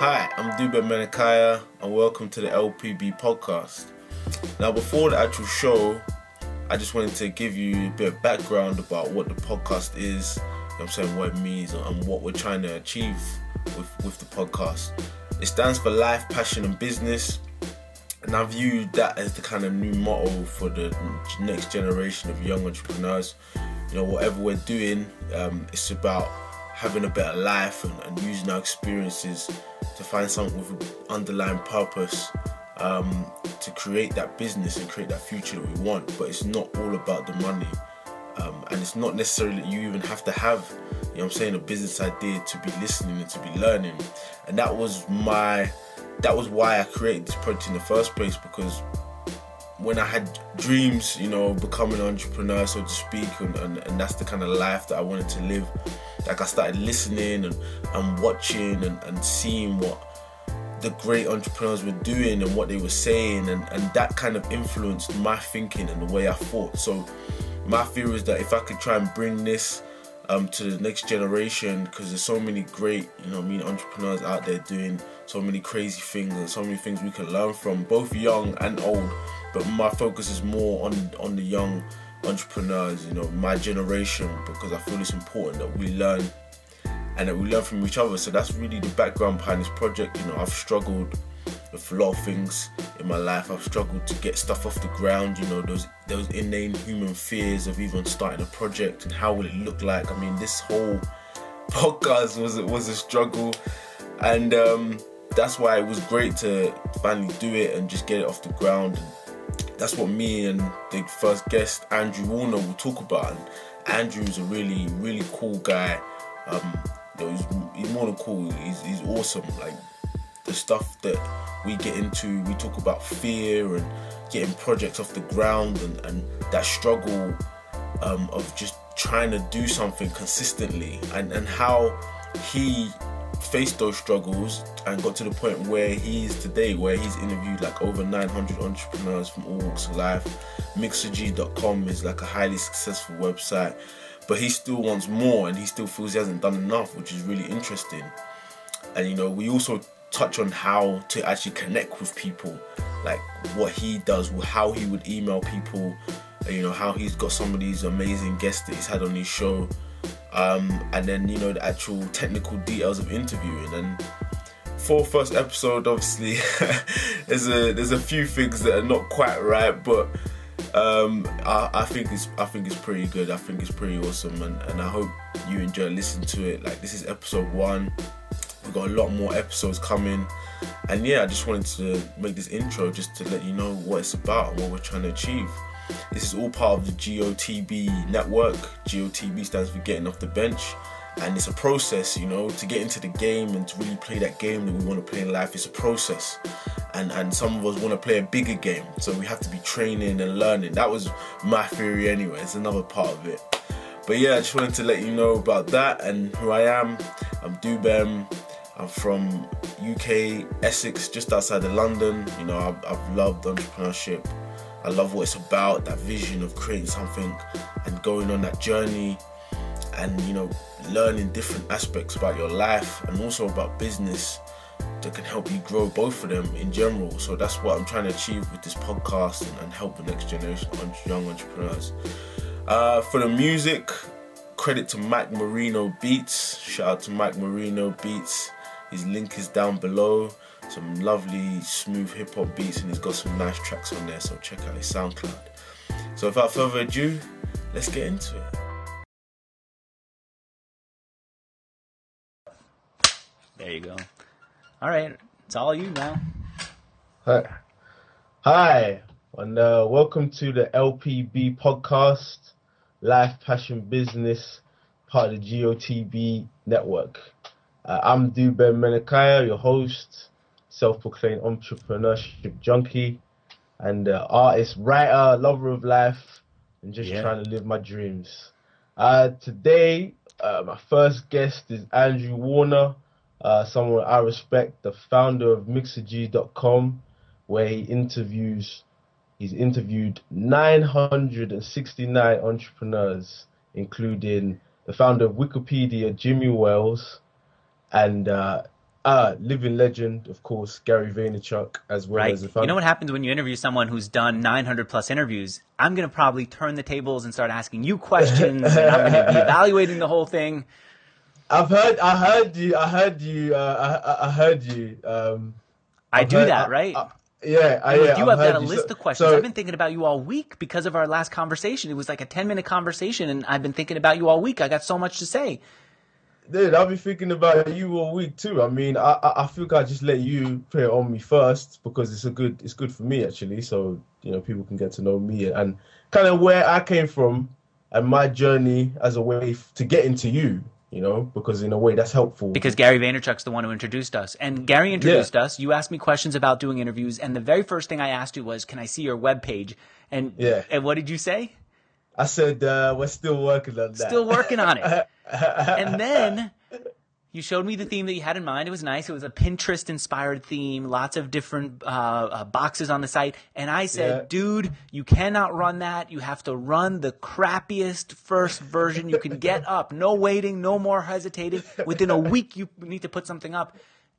Hi, I'm Dubem Menakaya, and welcome to the LPB podcast. Now, before the actual show, I just wanted to give you a bit of background about what the podcast is, you know what I'm saying, what it means, and what we're trying to achieve with, with the podcast. It stands for Life, Passion, and Business, and I view that as the kind of new motto for the next generation of young entrepreneurs. You know, whatever we're doing, um, it's about having a better life and, and using our experiences to find something with an underlying purpose um, to create that business and create that future that we want. But it's not all about the money. Um, and it's not necessarily that you even have to have, you know I'm saying, a business idea to be listening and to be learning. And that was my, that was why I created this project in the first place because when I had dreams, you know, becoming an entrepreneur, so to speak, and, and, and, that's the kind of life that I wanted to live. Like I started listening and, and watching and, and seeing what the great entrepreneurs were doing and what they were saying, and, and that kind of influenced my thinking and the way I thought. So my fear is that if I could try and bring this um, to the next generation, because there's so many great, you know, I mean, entrepreneurs out there doing so many crazy things and so many things we can learn from, both young and old but my focus is more on on the young entrepreneurs, you know, my generation, because I feel it's important that we learn and that we learn from each other. So that's really the background behind this project. You know, I've struggled with a lot of things in my life. I've struggled to get stuff off the ground. You know, those those inane human fears of even starting a project and how will it look like. I mean, this whole podcast was was a struggle, and um, that's why it was great to finally do it and just get it off the ground. And, that's what me and the first guest Andrew Warner will talk about. And Andrew's a really, really cool guy. Um, he's, he's, more than cool. He's, he's awesome. Like the stuff that we get into, we talk about fear and getting projects off the ground and, and that struggle um, of just trying to do something consistently and, and how he faced those struggles and got to the point where he is today, where he's interviewed like over 900 entrepreneurs from all walks of life. Mixergy.com is like a highly successful website, but he still wants more and he still feels he hasn't done enough, which is really interesting. And you know, we also touch on how to actually connect with people, like what he does, how he would email people, you know, how he's got some of these amazing guests that he's had on his show um, and then you know the actual technical details of interviewing. And for first episode obviously there's a there's a few things that are not quite right but um, I, I, think it's I think it's pretty good. I think it's pretty awesome. And, and I hope you enjoy listening to it. Like this is episode one. We've got a lot more episodes coming. And yeah I just wanted to make this intro just to let you know what it's about and what we're trying to achieve this is all part of the GOTB network. GOTB stands for getting off the bench. And it's a process, you know, to get into the game and to really play that game that we want to play in life. It's a process. And and some of us want to play a bigger game. So we have to be training and learning. That was my theory anyway. It's another part of it. But yeah, I just wanted to let you know about that and who I am. I'm Dubem. I'm from UK, Essex, just outside of London. You know, I've, I've loved entrepreneurship I love what it's about, that vision of creating something and going on that journey and you know learning different aspects about your life and also about business that can help you grow both of them in general. So that's what I'm trying to achieve with this podcast and, and help the next generation of young entrepreneurs. Uh, for the music, credit to Mike Marino Beats. Shout out to Mike Marino Beats. His link is down below some lovely smooth hip hop beats and he's got some nice tracks on there so check out his SoundCloud. So without further ado, let's get into it. There you go. All right, it's all you now. Hi, hi, and uh, welcome to the LPB podcast, Life Passion Business, part of the GOTB network. Uh, I'm Dubem Menakaya, your host self-proclaimed entrepreneurship junkie and uh, artist, writer, lover of life, and just yeah. trying to live my dreams. Uh, today, uh, my first guest is Andrew Warner, uh, someone I respect, the founder of Mixergy.com, where he interviews. He's interviewed 969 entrepreneurs, including the founder of Wikipedia, Jimmy Wales, and uh, living legend, of course, Gary Vaynerchuk, as well Right. as a You know what happens when you interview someone who's done 900 plus interviews? I'm going to probably turn the tables and start asking you questions, and I'm going to be evaluating the whole thing. I've heard, I heard you, I heard you, uh, I, I- heard you. Um, I I've do heard- that, I- right? I- yeah, I, yeah, I've I've got a list So- of questions. so- I've been thinking about you all week because of our last conversation. It was like a 10 minute conversation, and I've been thinking about you all week. I got so much to say. Dude, I'll be thinking about you all week too. I mean, I, I I think I just let you play it on me first because it's a good it's good for me actually. So you know people can get to know me and kind of where I came from and my journey as a way f- to get into you. You know, because in a way that's helpful. Because Gary Vaynerchuk's the one who introduced us. And Gary introduced us. You asked me questions about doing interviews. And the very first thing I asked you was, Can I see your webpage? And, Yeah. and what did you say? I said uh, we're still working on that. Still working on it. and then you showed me the theme that you had in mind. It was nice. It was a Pinterest inspired theme, lots of different uh, uh, boxes on the site. And I said, Yeah. dude, you cannot run that. You have to run the crappiest first version you can get up. No waiting, no more hesitating. Within a week, you need to put something up.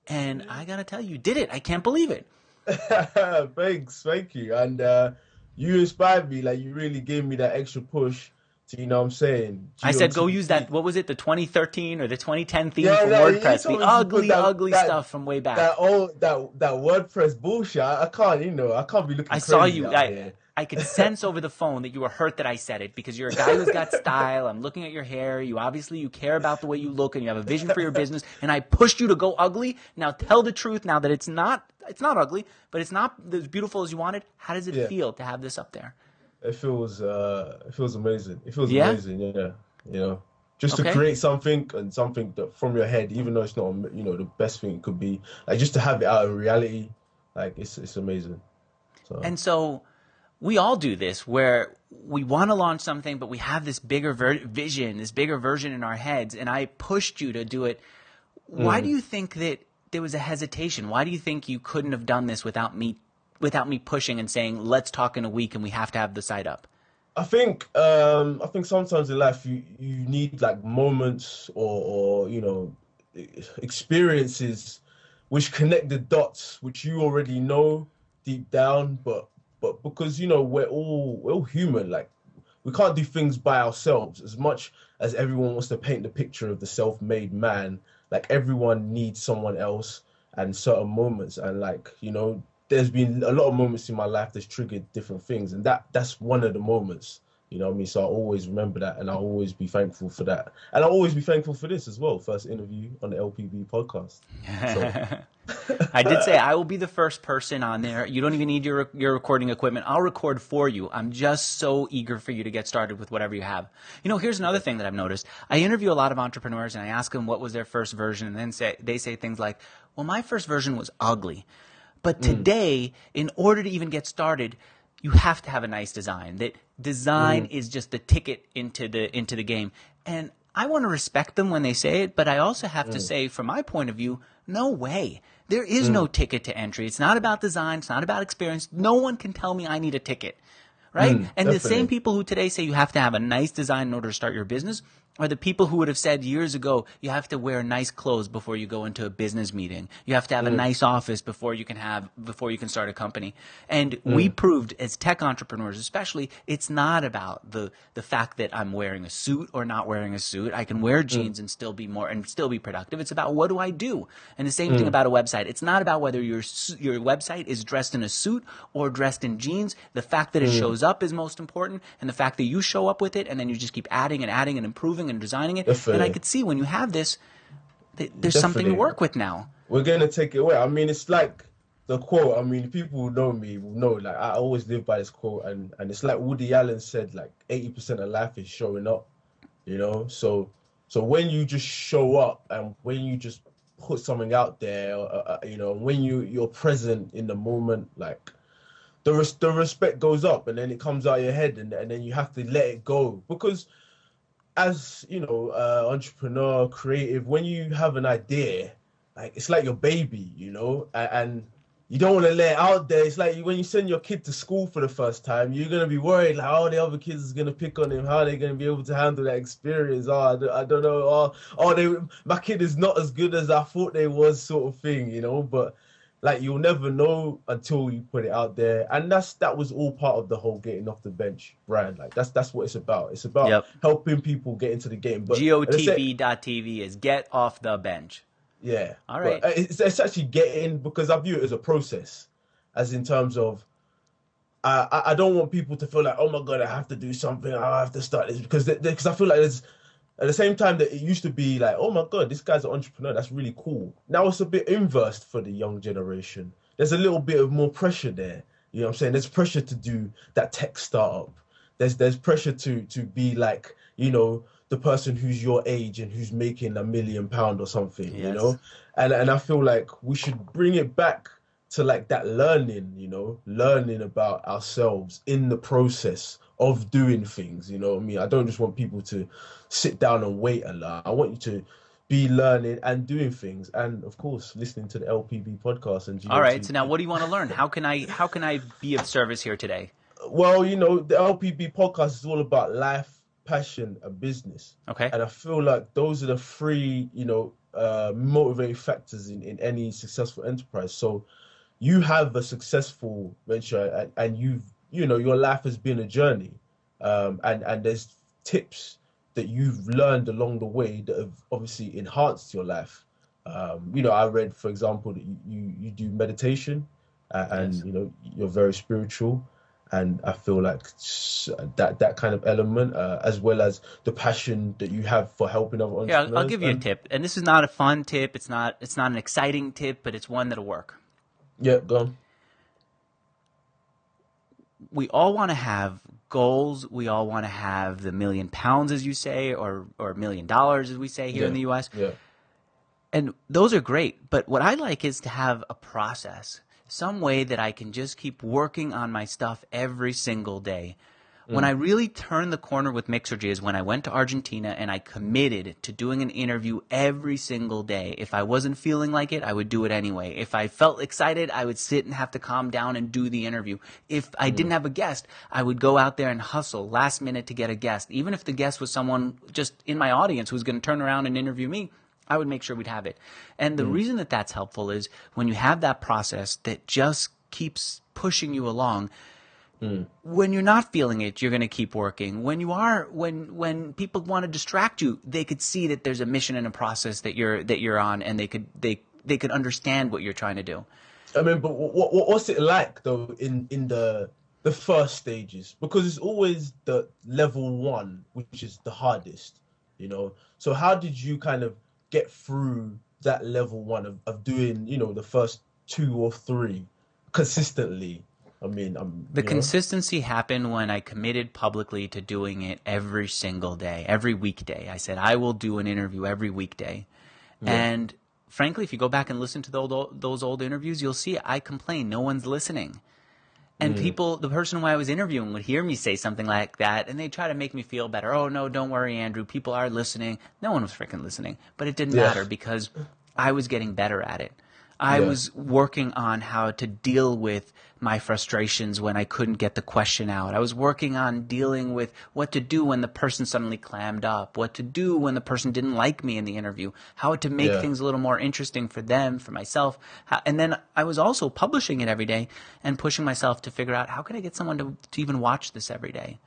And I got to tell you, you did it. I can't believe it. Thanks, thank you. And uh, you inspired me. Like you really gave me that extra push. To, you know what I'm saying? I said, go use that. What was it? The 2013 or the 2010 theme Yeah, for no, you WordPress. The me to put ugly, that- ugly that- stuff from way back. that old that that WordPress bullshit. I, I can't, you know, I can't be looking. I saw you. I. I could sense over the phone that you were hurt that I said it because you're a guy who's got style. I'm looking at your hair. You obviously you care about the way you look and you have a vision for your business. And I pushed you to go ugly. Now tell the truth. Now that it's not it's not ugly, but it's not as beautiful as you wanted. How does it Yeah. feel to have this up there? It feels uh, it feels amazing. It feels Yeah? amazing. Yeah, you know, just Okay. to create something and something that from your head, even though it's not, you know, the best thing it could be. Like just to have it out in reality, like it's it's amazing. So And so we all do this where we want to launch something, but we have this bigger ver- vision, this bigger version in our heads. And I pushed you to do it. Why do you think that there was a hesitation? Why do you think you couldn't have done this without me, without me pushing and saying, let's talk in a week and we have to have the site up? I think um I think sometimes in life you you need like moments or or you know experiences which connect the dots which you already know deep down but but because you know we're all we're all human like we can't do things by ourselves. As much as everyone wants to paint the picture of the self-made man like everyone needs someone else and certain moments. And like you know there's been a lot of moments in my life that's triggered different things. And that that's one of the moments you know what I mean so I always remember that and I'll always be thankful for that and I'll always be thankful for this as well first interview on the LPB podcast I did say I will be the first person on there. You don't even need your your recording equipment. I'll record for you. I'm just so eager for you to get started with whatever you have. You know, here's another thing that I've noticed. I interview a lot of entrepreneurs and I ask them what was their first version and then say they say things like, "Well, my first version was ugly." But mm. today, in order to even get started, you have to have a nice design. That design mm. is just the ticket into the into the game. And I want to respect them when they say it, but I also have to mm. say, from my point of view, no way. There is no mm. ticket to entry. It's not about design. It's not about experience. No one can tell me I need a ticket. Right? and the same people who today say you have to have a nice design in order to start your business are the people who would have said years ago you have to wear nice clothes before you go into a business meeting. You have to have a mm. nice office before you can have before you can start a company. And we mm. proved as tech entrepreneurs especially it's not about the the fact that I'm wearing a suit or not wearing a suit. I can wear mm. jeans and still be more and still be productive. It's about what do I do? And the same thing about a website. It's not about whether your your website is dressed in a suit or dressed in jeans. The fact that it shows up is most important and the fact that you show up with it and then you just keep adding and adding and improving and designing it. And I could see when you have this th- there's something to work with now. we're gonna take it away. I mean, it's like the quote. I mean, people who know me will know. Like, I always live by this quote, and and it's like Woody Allen said, like eighty percent of life is showing up. You know, so so when you just show up and when you just put something out there, uh, uh, you know, when you you're present in the moment, like the res- the respect goes up, and then it comes out of your head, and and then you have to let it go because as you know, uh, entrepreneur, creative, when you have an idea, like it's like your baby, you know, and, and you don't want to let it out there. It's like when you send your kid to school for the first time, you're gonna be worried like, oh, the other kids is gonna pick on him. How are they gonna be able to handle that experience? Oh, I don't, I don't know. Oh, oh, they, my kid is not as good as I thought they was, sort of thing, you know. But like, you'll never know until you put it out there, and that's that was all part of the whole getting off the bench brand. Like, that's that's what it's about. It's about Yep. helping people get into the game. But same- is get off the bench. Yeah. All but, uh, it's, it's actually getting because I view it as a process, as in terms of. Uh, I, I don't want people to feel like, oh my god, I have to do something. I have to start this because because I feel like there's at the same time that it used to be like, oh my god, this guy's an entrepreneur. That's really cool. Now it's a bit inverse for the young generation. There's a little bit of more pressure there. You know what I'm saying? There's pressure to do that tech startup. There's there's pressure to to be like you know the person who's your age and who's making a million pound or something. You know, and and I feel like we should bring it back to like that learning. You know, learning about ourselves in the process of doing things. You know what I mean? I don't just want people to sit down and wait a lot. I want you to be learning and doing things, and of course, listening to the LPB podcast and. All right. So now, what do you want to learn? How can I how can I be of service here today? well, you know, the LPB podcast is all about life, passion, and business. Okay. And I feel like those are the three, you know, uh, motivating factors in, in any successful enterprise. So you have a successful venture and, and you've, you know, your life has been a journey. Um, and, and there's tips that you've learned along the way that have obviously enhanced your life. Um, you know, I read, for example, that you, you, do meditation and, Yes. you know, you're very spiritual and I feel like that that kind of element, uh, as well as the passion that you have for helping other Yeah. I'll, I'll give you a tip. And this is not a fun tip. It's not it's not an exciting tip, but it's one that'll work. Yeah, go on. We all want to have goals. We all want to have the million pounds, as you say, or or million dollars, as we say here in the U.S. Yeah, And those are great. But what I like is to have a process, some way that I can just keep working on my stuff every single day. When mm. I really turned the corner with Mixergy is when I went to Argentina and I committed to doing an interview every single day. If I wasn't feeling like it, I would do it anyway. If I felt excited, I would sit and have to calm down and do the interview. If I mm. didn't have a guest, I would go out there and hustle last minute to get a guest. Even if the guest was someone just in my audience who was going to turn around and interview me, I would make sure we'd have it. And the mm. reason that that's helpful is when you have that process that just keeps pushing you along, Hmm. when you're not feeling it, you're going to keep working. When you are, when when people want to distract you, they could see that there's a mission and a process that you're that you're on, and they could they they could understand what you're trying to do. I mean, but what, what what's it like though in in the the first stages? Because it's always the level one, which is the hardest, you know. So how did you kind of get through that level one of, of doing, you know, the first two or three consistently? I mean, I'm The you know? consistency happened when I committed publicly to doing it every single day, every weekday. I said, I will do an interview every weekday. And frankly, if you go back and listen to those old, those old interviews, you'll see I complain. No one's listening. And mm. people, the person who I was interviewing would hear me say something like that, and they try to make me feel better. Oh, no, don't worry, Andrew. People are listening. No one was freaking listening. But it didn't Yeah. matter because I was getting better at it. I Yeah. was working on how to deal with my frustrations when I couldn't get the question out. I was working on dealing with what to do when the person suddenly clammed up, what to do when the person didn't like me in the interview, how to make Yeah. things a little more interesting for them, for myself. And then I was also publishing it every day and pushing myself to figure out how can I get someone to, to even watch this every day.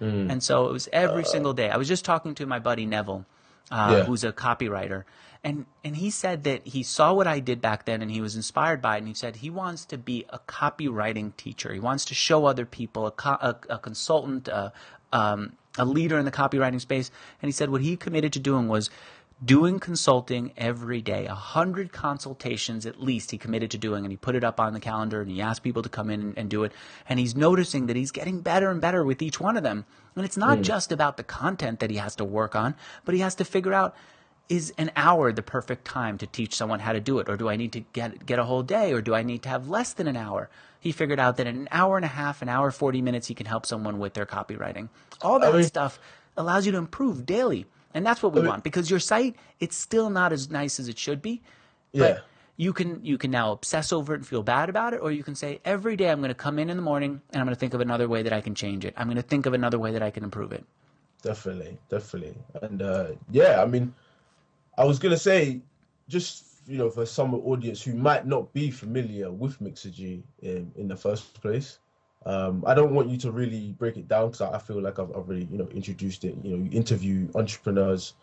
Mm. And so it was every single day. I was just talking to my buddy Neville, uh, Yeah. who's a copywriter, and and he said that he saw what I did back then, and he was inspired by it. And he said he wants to be a copywriting teacher. He wants to show other people, a co- a, a consultant, a, um, a leader in the copywriting space. And he said what he committed to doing was doing consulting every day, a hundred consultations at least he committed to doing, and he put it up on the calendar and he asked people to come in and, and do it. And he's noticing that he's getting better and better with each one of them. And it's not hmm. just about the content that he has to work on, but he has to figure out is an hour the perfect time to teach someone how to do it, or do I need to get get a whole day, or do I need to have less than an hour? He figured out that in an hour and a half, an hour forty minutes, he can help someone with their copywriting. All that mean- stuff allows you to improve daily, and that's what we mean- want because your site it's still not as nice as it should be, Yeah. you can you can now obsess over it and feel bad about it or you can say every day i'm going to come in in the morning and i'm going to think of another way that i can change it. I'm going to think of another way that i can improve it. Definitely definitely. And uh yeah i mean i was going to say just you know for some audience who might not be familiar with mixergy in, in the first place um, I don't want you to really break it down because I feel like I've, I've already, you know, introduced it. You know, you interview entrepreneurs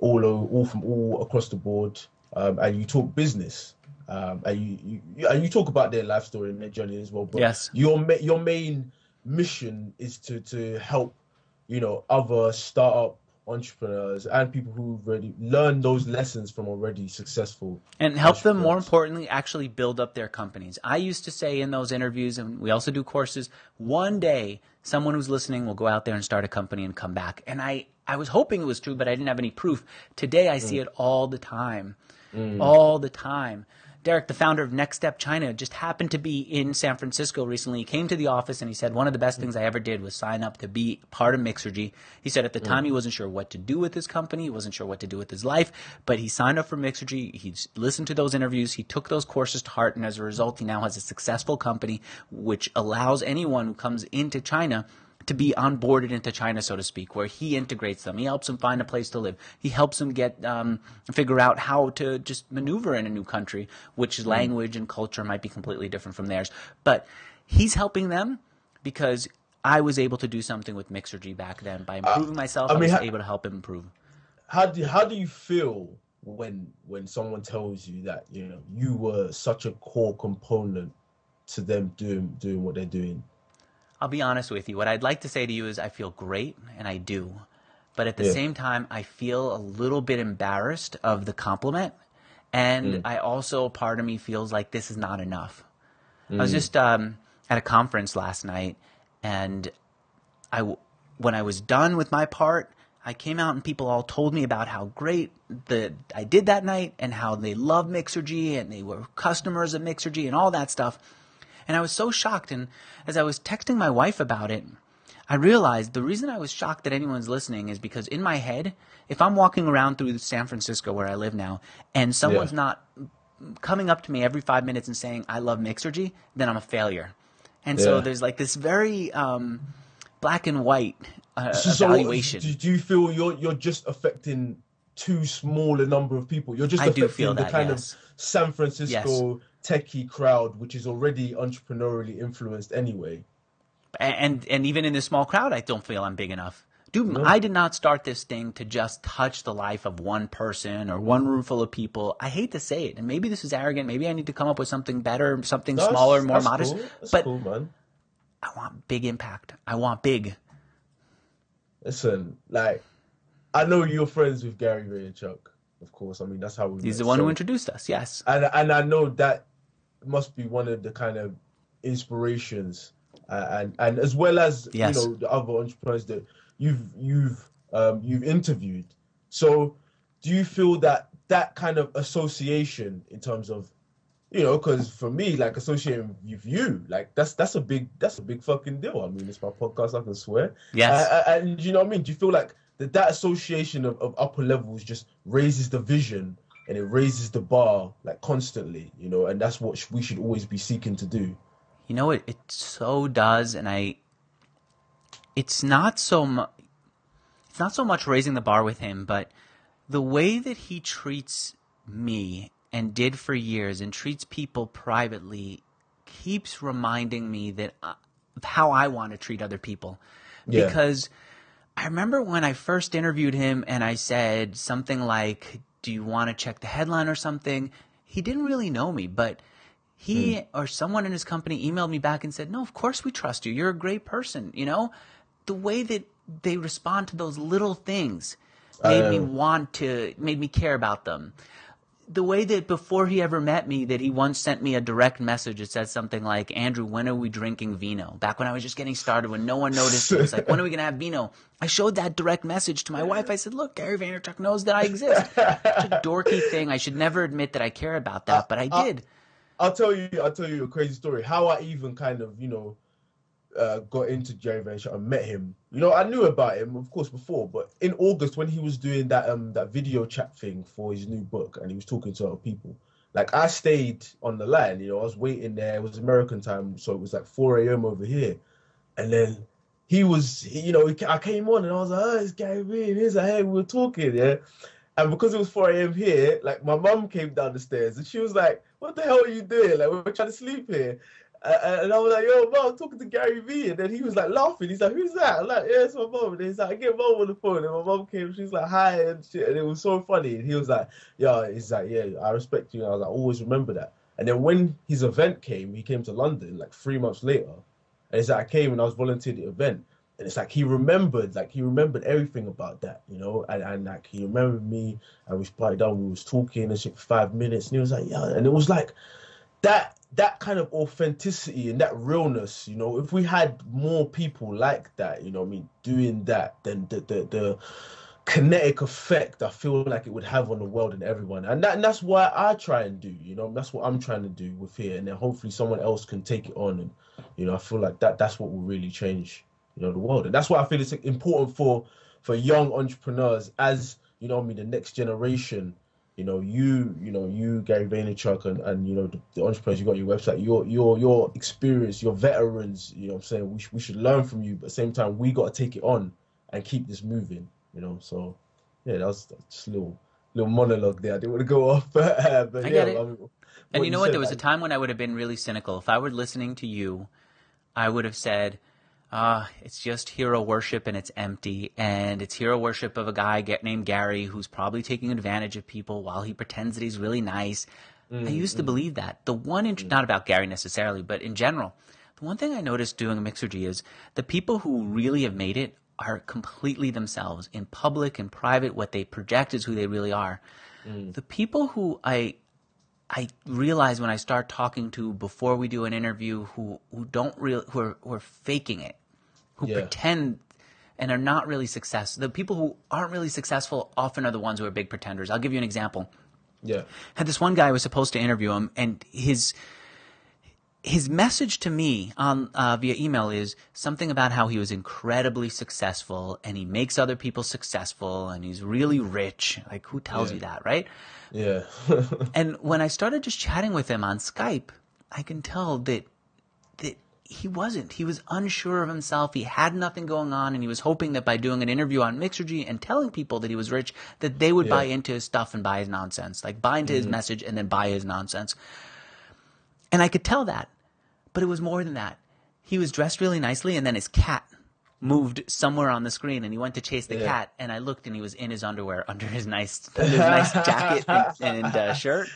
all all from all across the board, um, and you talk business, um, and you, you and you talk about their life story and their journey as well. But yes. your your main mission is to to help, you know, other startup entrepreneurs and people who've already learned those lessons from already successful and help them more importantly actually build up their companies. I used to say in those interviews and we also do courses one day someone who's listening will go out there and start a company and come back. And i i was hoping it was true but i didn't have any proof. Today i mm. see it all the time. Mm. all the time Derek, the founder of Next Step China, just happened to be in San Francisco recently. He came to the office and he said, One of the best things I ever did was sign up to be part of Mixergy. He said at the time he mm. wasn't sure what to do with his company, he wasn't sure what to do with his life, but he signed up for Mixergy. He listened to those interviews, he took those courses to heart, and as a result, he now has a successful company which allows anyone who comes into China to be onboarded into China, so to speak, where he integrates them. He helps them find a place to live. He helps them get um, figure out how to just maneuver in a new country, which mm. language and culture might be completely different from theirs. But he's helping them because I was able to do something with Mixergy back then by uh, improving uh, myself. I, mean, I was how, able to help him improve. How do how do you feel when when someone tells you that you know you were such a core component to them doing doing what they're doing? I'll be honest with you. What I'd like to say to you is I feel great, and I do. But at the yeah. same time, I feel a little bit embarrassed of the compliment. And mm. I also, part of me feels like this is not enough. Mm. I was mm. just um, at a conference last night, and I, when I was done with my part, I came out and people all told me about how great the I did that night and how they love Mixergy and they were customers of Mixergy and all that stuff. And I was so shocked. And as I was texting my wife about it, I realized the reason I was shocked that anyone's listening is because in my head, if I'm walking around through San Francisco where I live now, and someone's yeah. not coming up to me every five minutes and saying, I love Mixergy, then I'm a failure. And yeah. so there's like this very um, black and white uh, so evaluation. Do you feel you're, you're just affecting too small a number of people? You're just I affecting the kind yes. of San Francisco. Yes techie crowd, which is already entrepreneurially influenced anyway. And and even in this small crowd, I don't feel I'm big enough. Dude, no. I did not start this thing to just touch the life of one person or one room full of people. I hate to say it, and maybe this is arrogant. Maybe I need to come up with something better, something no, smaller, more modest. Cool. but cool, I want big impact. I want big. Listen, like I know you're friends with Gary Vaynerchuk, of course. I mean that's how we. He's met. the one so, who introduced us. Yes. And and I know that must be one of the kind of inspirations uh, and and as well as yes. you know the other entrepreneurs that you've you've um, you've interviewed. So do you feel that that kind of association in terms of you know because for me like associating with you like that's that's a big that's a big fucking deal i mean it's my podcast i can swear yes uh, and you know what i mean do you feel like that that association of, of upper levels just raises the vision and it raises the bar like constantly, you know, and that's what we should always be seeking to do. You know, it it so does, and I. It's not so much. It's not so much raising the bar with him, but the way that he treats me and did for years and treats people privately keeps reminding me that uh, of how I want to treat other people. Yeah. Because I remember when I first interviewed him and I said something like, do you want to check the headline or something? He didn't really know me, but he mm. or someone in his company emailed me back and said, no, of course we trust you. You're a great person. You know, the way that they respond to those little things made me want to, made me care about them the way that before he ever met me, that he once sent me a direct message that said something like, Andrew, when are we drinking vino? Back when I was just getting started, when no one noticed, it was like, when are we going to have vino? I showed that direct message to my wife. I said, look, Gary Vaynerchuk knows that I exist. Such a dorky thing. I should never admit that I care about that, uh, but I uh, did. I'll tell you, I'll tell you a crazy story. How I even kind of, you know, uh, got into Gary Vaynerchuk and met him. You know, I knew about him, of course, before, but in August when he was doing that um that video chat thing for his new book and he was talking to other people, like I stayed on the line, you know, I was waiting there. It was American time, so it was like 4 a.m. over here. And then he was, you know, I came on and I was like, oh, it's Gary Vee. And he's like, hey, we were talking, yeah. And because it was 4 a.m. here, like my mum came down the stairs and she was like, what the hell are you doing? Like, we're trying to sleep here. And I was like, yo, mom, I'm talking to Gary Vee. And then he was like laughing. He's like, who's that? I'm like, yeah, it's my mom. And he's like, I get mom on the phone. And my mom came, she's like, hi, and shit. And it was so funny. And he was like, yeah, he's like, yeah, I respect you. And I was like, always remember that. And then when his event came, he came to London like three months later. And he's like, I came and I was volunteering the event. And it's like he remembered, like he remembered everything about that, you know, and, and like he remembered me and we started down, we was talking and shit for five minutes, and he was like, Yeah, and it was like that that kind of authenticity and that realness, you know, if we had more people like that, you know, I mean, doing that, then the the, the kinetic effect I feel like it would have on the world and everyone, and that and that's what I try and do, you know, that's what I'm trying to do with here, and then hopefully someone else can take it on, and you know, I feel like that that's what will really change, you know, the world, and that's why I feel it's important for for young entrepreneurs as you know, I mean, the next generation you know, you, you know, you, Gary Vaynerchuk, and, and you know, the, the entrepreneurs you got your website, your your your experience, your veterans. You know, I'm saying we, sh- we should learn from you, but at the same time, we got to take it on and keep this moving. You know, so yeah, that was just a little little monologue there. I didn't want to go off, but, uh, but I yeah. get it. I mean, And you know what? said, There was a time when I would have been really cynical. If I were listening to you, I would have said, ah, it's just hero worship and it's empty. And it's hero worship of a guy get, named Gary who's probably taking advantage of people while he pretends that he's really nice. I mm, used to mm. believe that. The one, int- mm. not about Gary necessarily, but in general, the one thing I noticed doing Mixergy is the people who really have made it are completely themselves in public and private. What they project is who they really are. The people who I I realize when I start talking to before we do an interview who who don't real who are, who are faking it, who Yeah. pretend and are not really successful. The people who aren't really successful often are the ones who are big pretenders. I'll give you an example. yeah, Had this one guy I was supposed to interview him, and his his message to me on uh, via email is something about how he was incredibly successful and he makes other people successful and he's really rich. Like who tells Yeah. you that, right? yeah, And when I started just chatting with him on Skype, I can tell that that he wasn't. He was unsure of himself. He had nothing going on, and he was hoping that by doing an interview on Mixergy and telling people that he was rich, that they would buy into his stuff and buy his nonsense, like buy into his mm-hmm. message and then buy his nonsense. And I could tell that, but it was more than that. He was dressed really nicely, and then his cat moved somewhere on the screen, and he went to chase the Yeah. cat. And I looked, and he was in his underwear under his nice, under his nice jacket and, and uh, shirt.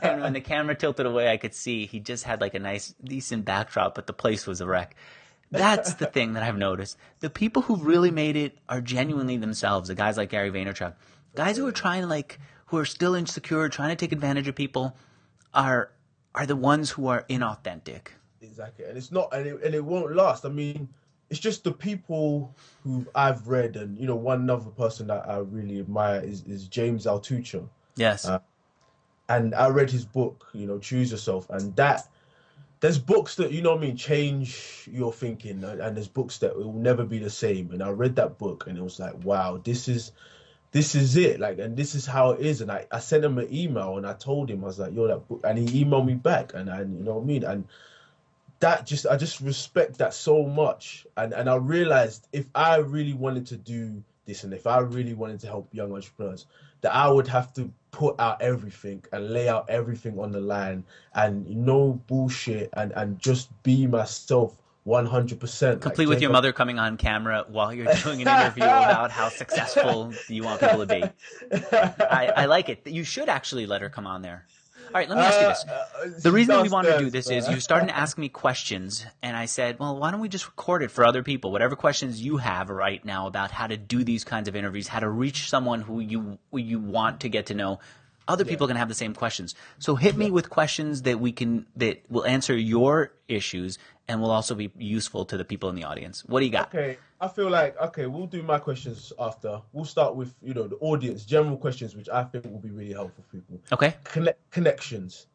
And when the camera tilted away, I could see he just had like a nice, decent backdrop, but the place was a wreck. That's the thing that I've noticed. The people who really made it are genuinely themselves. The guys like Gary Vaynerchuk, guys who are trying to like, who are still insecure, trying to take advantage of people, are are the ones who are inauthentic. exactly. And it's not, and it, and it won't last. I mean, it's just the people who I've read, and you know, one other person that I really admire is is James Altucher. Yes. Uh, and I read his book, you know, Choose Yourself, and that there's books that you know I mean change your thinking, and, and there's books that will never be the same. And I read that book, and it was like, wow, this is this is it, like, and this is how it is. And I, I sent him an email, and I told him I was like, yo, that book, and he emailed me back, and and you know what I mean, and that just I just respect that so much, and and I realized if I really wanted to do this, and if I really wanted to help young entrepreneurs, that I would have to put out everything and lay out everything on the line, and no bullshit, and and just be myself. 100% Complete with your mother coming on camera while you're doing an interview about how successful you want people to be. I, I like it. You should actually let her come on there. All right, let me ask you this. Uh, The reason we wanted to do this is you started to ask me questions, and I said, well, why don't we just record it for other people? Whatever questions you have right now about how to do these kinds of interviews, how to reach someone who you who you want to get to know, other people can have the same questions. So hit me with questions that we can that will answer your issues and will also be useful to the people in the audience. What do you got? Okay, I feel like okay, we'll do my questions after. We'll start with you know the audience general questions, which I think will be really helpful for people. Okay. Connect connections,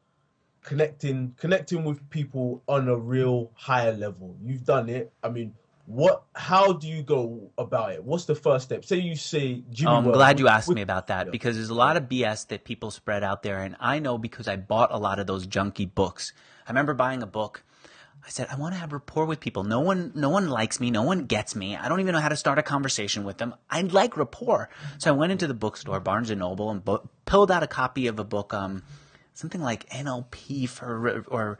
connecting connecting with people on a real higher level. You've done it. I mean, what? How do you go about it? What's the first step? Say you say Jimmy. I'm Ward, glad you asked me about that yeah. because there's a lot of BS that people spread out there, and I know because I bought a lot of those junky books. I remember buying a book. I said, I want to have rapport with people. No one, no one likes me. No one gets me. I don't even know how to start a conversation with them. I like rapport. So I went into the bookstore, Barnes and Noble, and bu- pulled out a copy of a book, um, something like NLP for or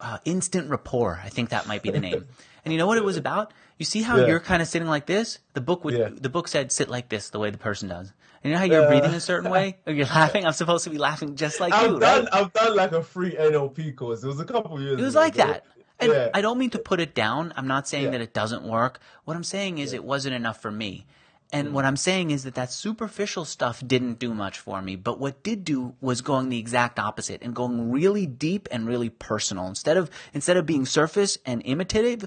uh, instant rapport. I think that might be the name. and you know what it was about? You see how Yeah. you're kind of sitting like this? The book would Yeah. the book said sit like this, the way the person does. And you know how you're breathing a certain way? Or you're laughing? I'm supposed to be laughing just like I've you, done. right? I've done like a free NLP course. It was a couple years. Ago. It was ago, like that. And yeah. I don't mean to put it down. I'm not saying that it doesn't work. What I'm saying is it wasn't enough for me. And Mm. what I'm saying is that that superficial stuff didn't do much for me. But what did do was going the exact opposite and going really deep and really personal. Instead of instead of being surface and imitative,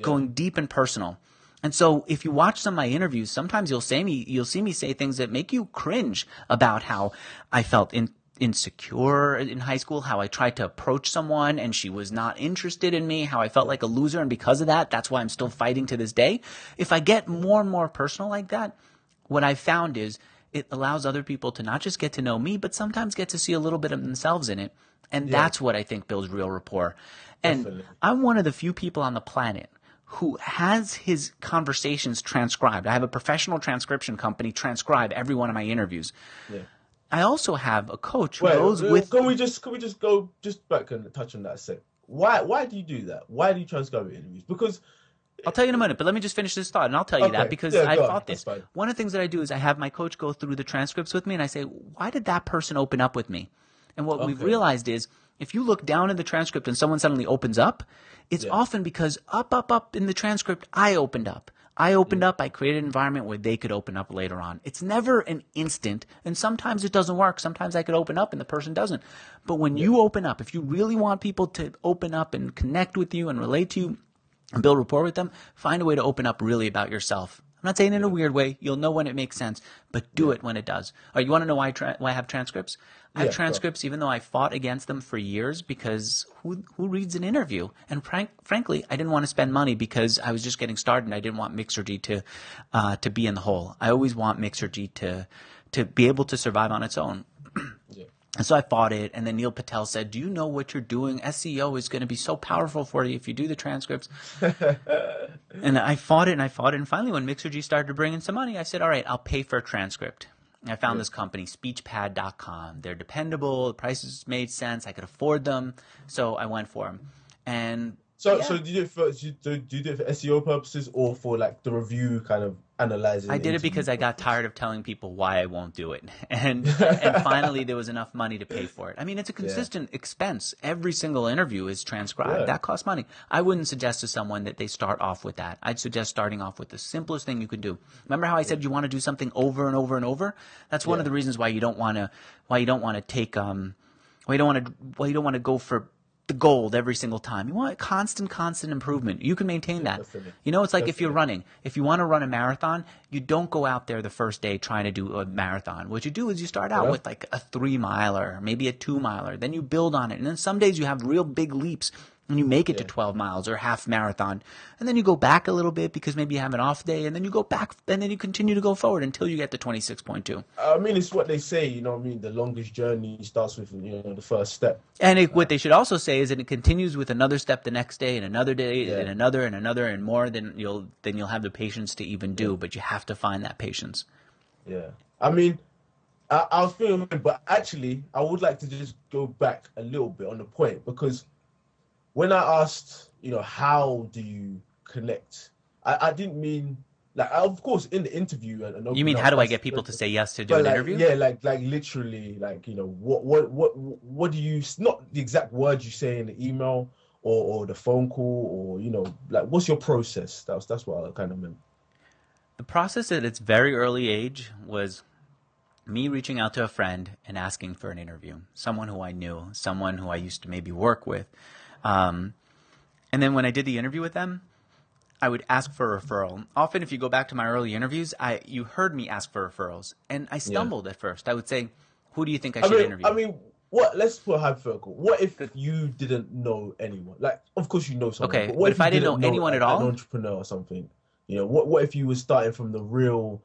going deep and personal. And so if you watch some of my interviews, sometimes you'll say me you'll see me say things that make you cringe about how I felt in insecure in high school, how I tried to approach someone and she was not interested in me, how I felt like a loser and because of that, that's why I'm still fighting to this day. If I get more and more personal like that, what I've found is it allows other people to not just get to know me, but sometimes get to see a little bit of themselves in it. And that's what I think builds real rapport. And Definitely. I'm one of the few people on the planet who has his conversations transcribed. I have a professional transcription company transcribe every one of my interviews. Yeah. I also have a coach who goes uh, with Can we just? Can we just go just back and touch on that a sec? Why? Why do you do that? Why do you transcribe your interviews? Because I'll tell you in a minute, but let me just finish this thought and I'll tell you that because Yeah, I go on. thought this. One of the things that I do is I have my coach go through the transcripts with me and I say, why did that person open up with me? And what we've realized is if you look down in the transcript and someone suddenly opens up, it's Yeah. often because up, up, up in the transcript, I opened up. I opened up, I created an environment where they could open up later on. It's never an instant, and sometimes it doesn't work. Sometimes I could open up and the person doesn't. But when you open up, if you really want people to open up and connect with you and relate to you, and build rapport with them, find a way to open up really about yourself. I'm not saying in a weird way. You'll know when it makes sense, but do it when it does. Or you want to know why I, tra- why I have transcripts? I have Yeah, transcripts even though I fought against them for years because who who reads an interview? And frank, frankly, I didn't want to spend money because I was just getting started and I didn't want Mixergy to uh, to be in the hole. I always want Mixergy to to be able to survive on its own. Yeah. And so I fought it, and then Neil Patel said, "Do you know what you're doing? SEO is going to be so powerful for you if you do the transcripts." and I fought it, and I fought it, and finally, when Mixergy started to bring in some money, I said, "All right, I'll pay for a transcript." And I found this company, SpeechPad.com. They're dependable. The prices made sense. I could afford them, so I went for them. And so yeah. so do you do it for do you, do you do it for SEO purposes or for like the review kind of analyzing? I did it interview because I got tired of telling people why I won't do it, and and finally there was enough money to pay for it. I mean, it's a consistent expense. Every single interview is transcribed. Yeah. That costs money. I wouldn't suggest to someone that they start off with that. I'd suggest starting off with the simplest thing you can do. Remember how I said you want to do something over and over and over? That's one of the reasons why you don't want to why you don't want to take um why you don't want to why you don't want to go for the gold every single time. You want constant, constant improvement. You can maintain that. You know, it's like if you're running. If you want to run a marathon, you don't go out there the first day trying to do a marathon. What you do is you start out Yeah. with like a three miler, maybe a two miler. Then you build on it. And then some days you have real big leaps and you make it to 12 miles or half marathon. And then you go back a little bit because maybe you have an off day. And then you go back and then you continue to go forward until you get to 26.2. I mean, it's what they say. You know, what I mean, the longest journey starts with you know the first step. And it, what they should also say is that it continues with another step the next day, and another day, Yeah. and another, and another, and more. Then you'll then you'll have the patience to even do. But you have to find that patience. Yeah, I mean, I, I was feeling, but actually, I would like to just go back a little bit on the point because when I asked, you know, how do you connect? I, I didn't mean like, of course, in the interview and, and You mean how do I get people to say yes to do an like, interview? Yeah, like like literally, like you know, what what what what do you not the exact words you say in the email or or the phone call or you know, like what's your process? That's that's what I kind of meant. The process at its very early age was me reaching out to a friend and asking for an interview, someone who I knew, someone who I used to maybe work with. Um, and then when I did the interview with them, I would ask for a referral. Often, if you go back to my early interviews, I you heard me ask for referrals, and I stumbled at first. I would say, "Who do you think I I should mean, interview?" I mean, what? Let's put a hypothetical. What if you didn't know anyone? Like, of course you know someone. Okay, but what but if I you didn't know anyone at all? an entrepreneur or something? You know, what? What if you were starting from the real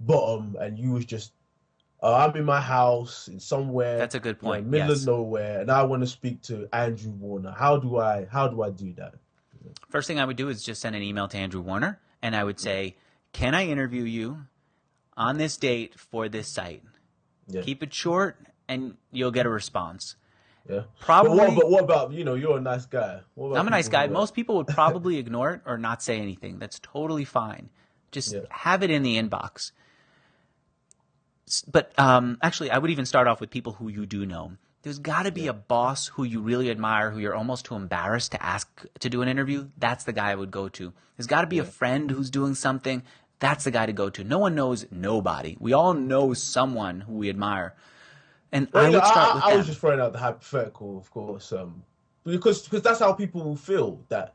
bottom and you was just, uh, I'm in my house in somewhere. That's a good you know, point. middle yes. of nowhere, and I want to speak to Andrew Warner. How do I? How do I do that? First thing I would do is just send an email to Andrew Warner, and I would say, "Can I interview you on this date for this site?" Yeah. Keep it short, and you'll get a response. Yeah. Probably. But what, but what about you know? You're a nice guy. What about I'm a nice guy. Most people would probably ignore it or not say anything. That's totally fine. Just Yeah. have it in the inbox. But um, actually, I would even start off with people who you do know. There's got to be a boss who you really admire, who you're almost too embarrassed to ask to do an interview. That's the guy I would go to. There's got to be a friend who's doing something. That's the guy to go to. No one knows nobody. We all know someone who we admire. And Well, I would start with I, was just throwing out the hypothetical, of course, um, because because that's how people will feel that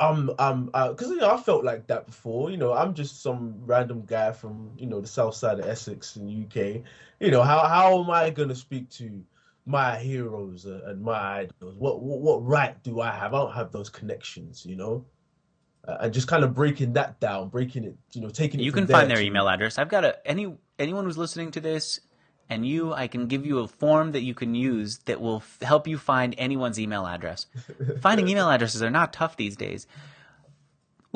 I'm I'm because you know I felt like that before. You know, I'm just some random guy from you know the south side of Essex in the UK. You know, how how am I gonna speak to my heroes uh, and my idols? What, what what right do I have? I don't have those connections. You know. Uh, and just kind of breaking that down, breaking it, you know, taking it. You can find their to- email address. I've got a any anyone who's listening to this, and you, I can give you a form that you can use that will f- help you find anyone's email address. Finding email addresses are not tough these days.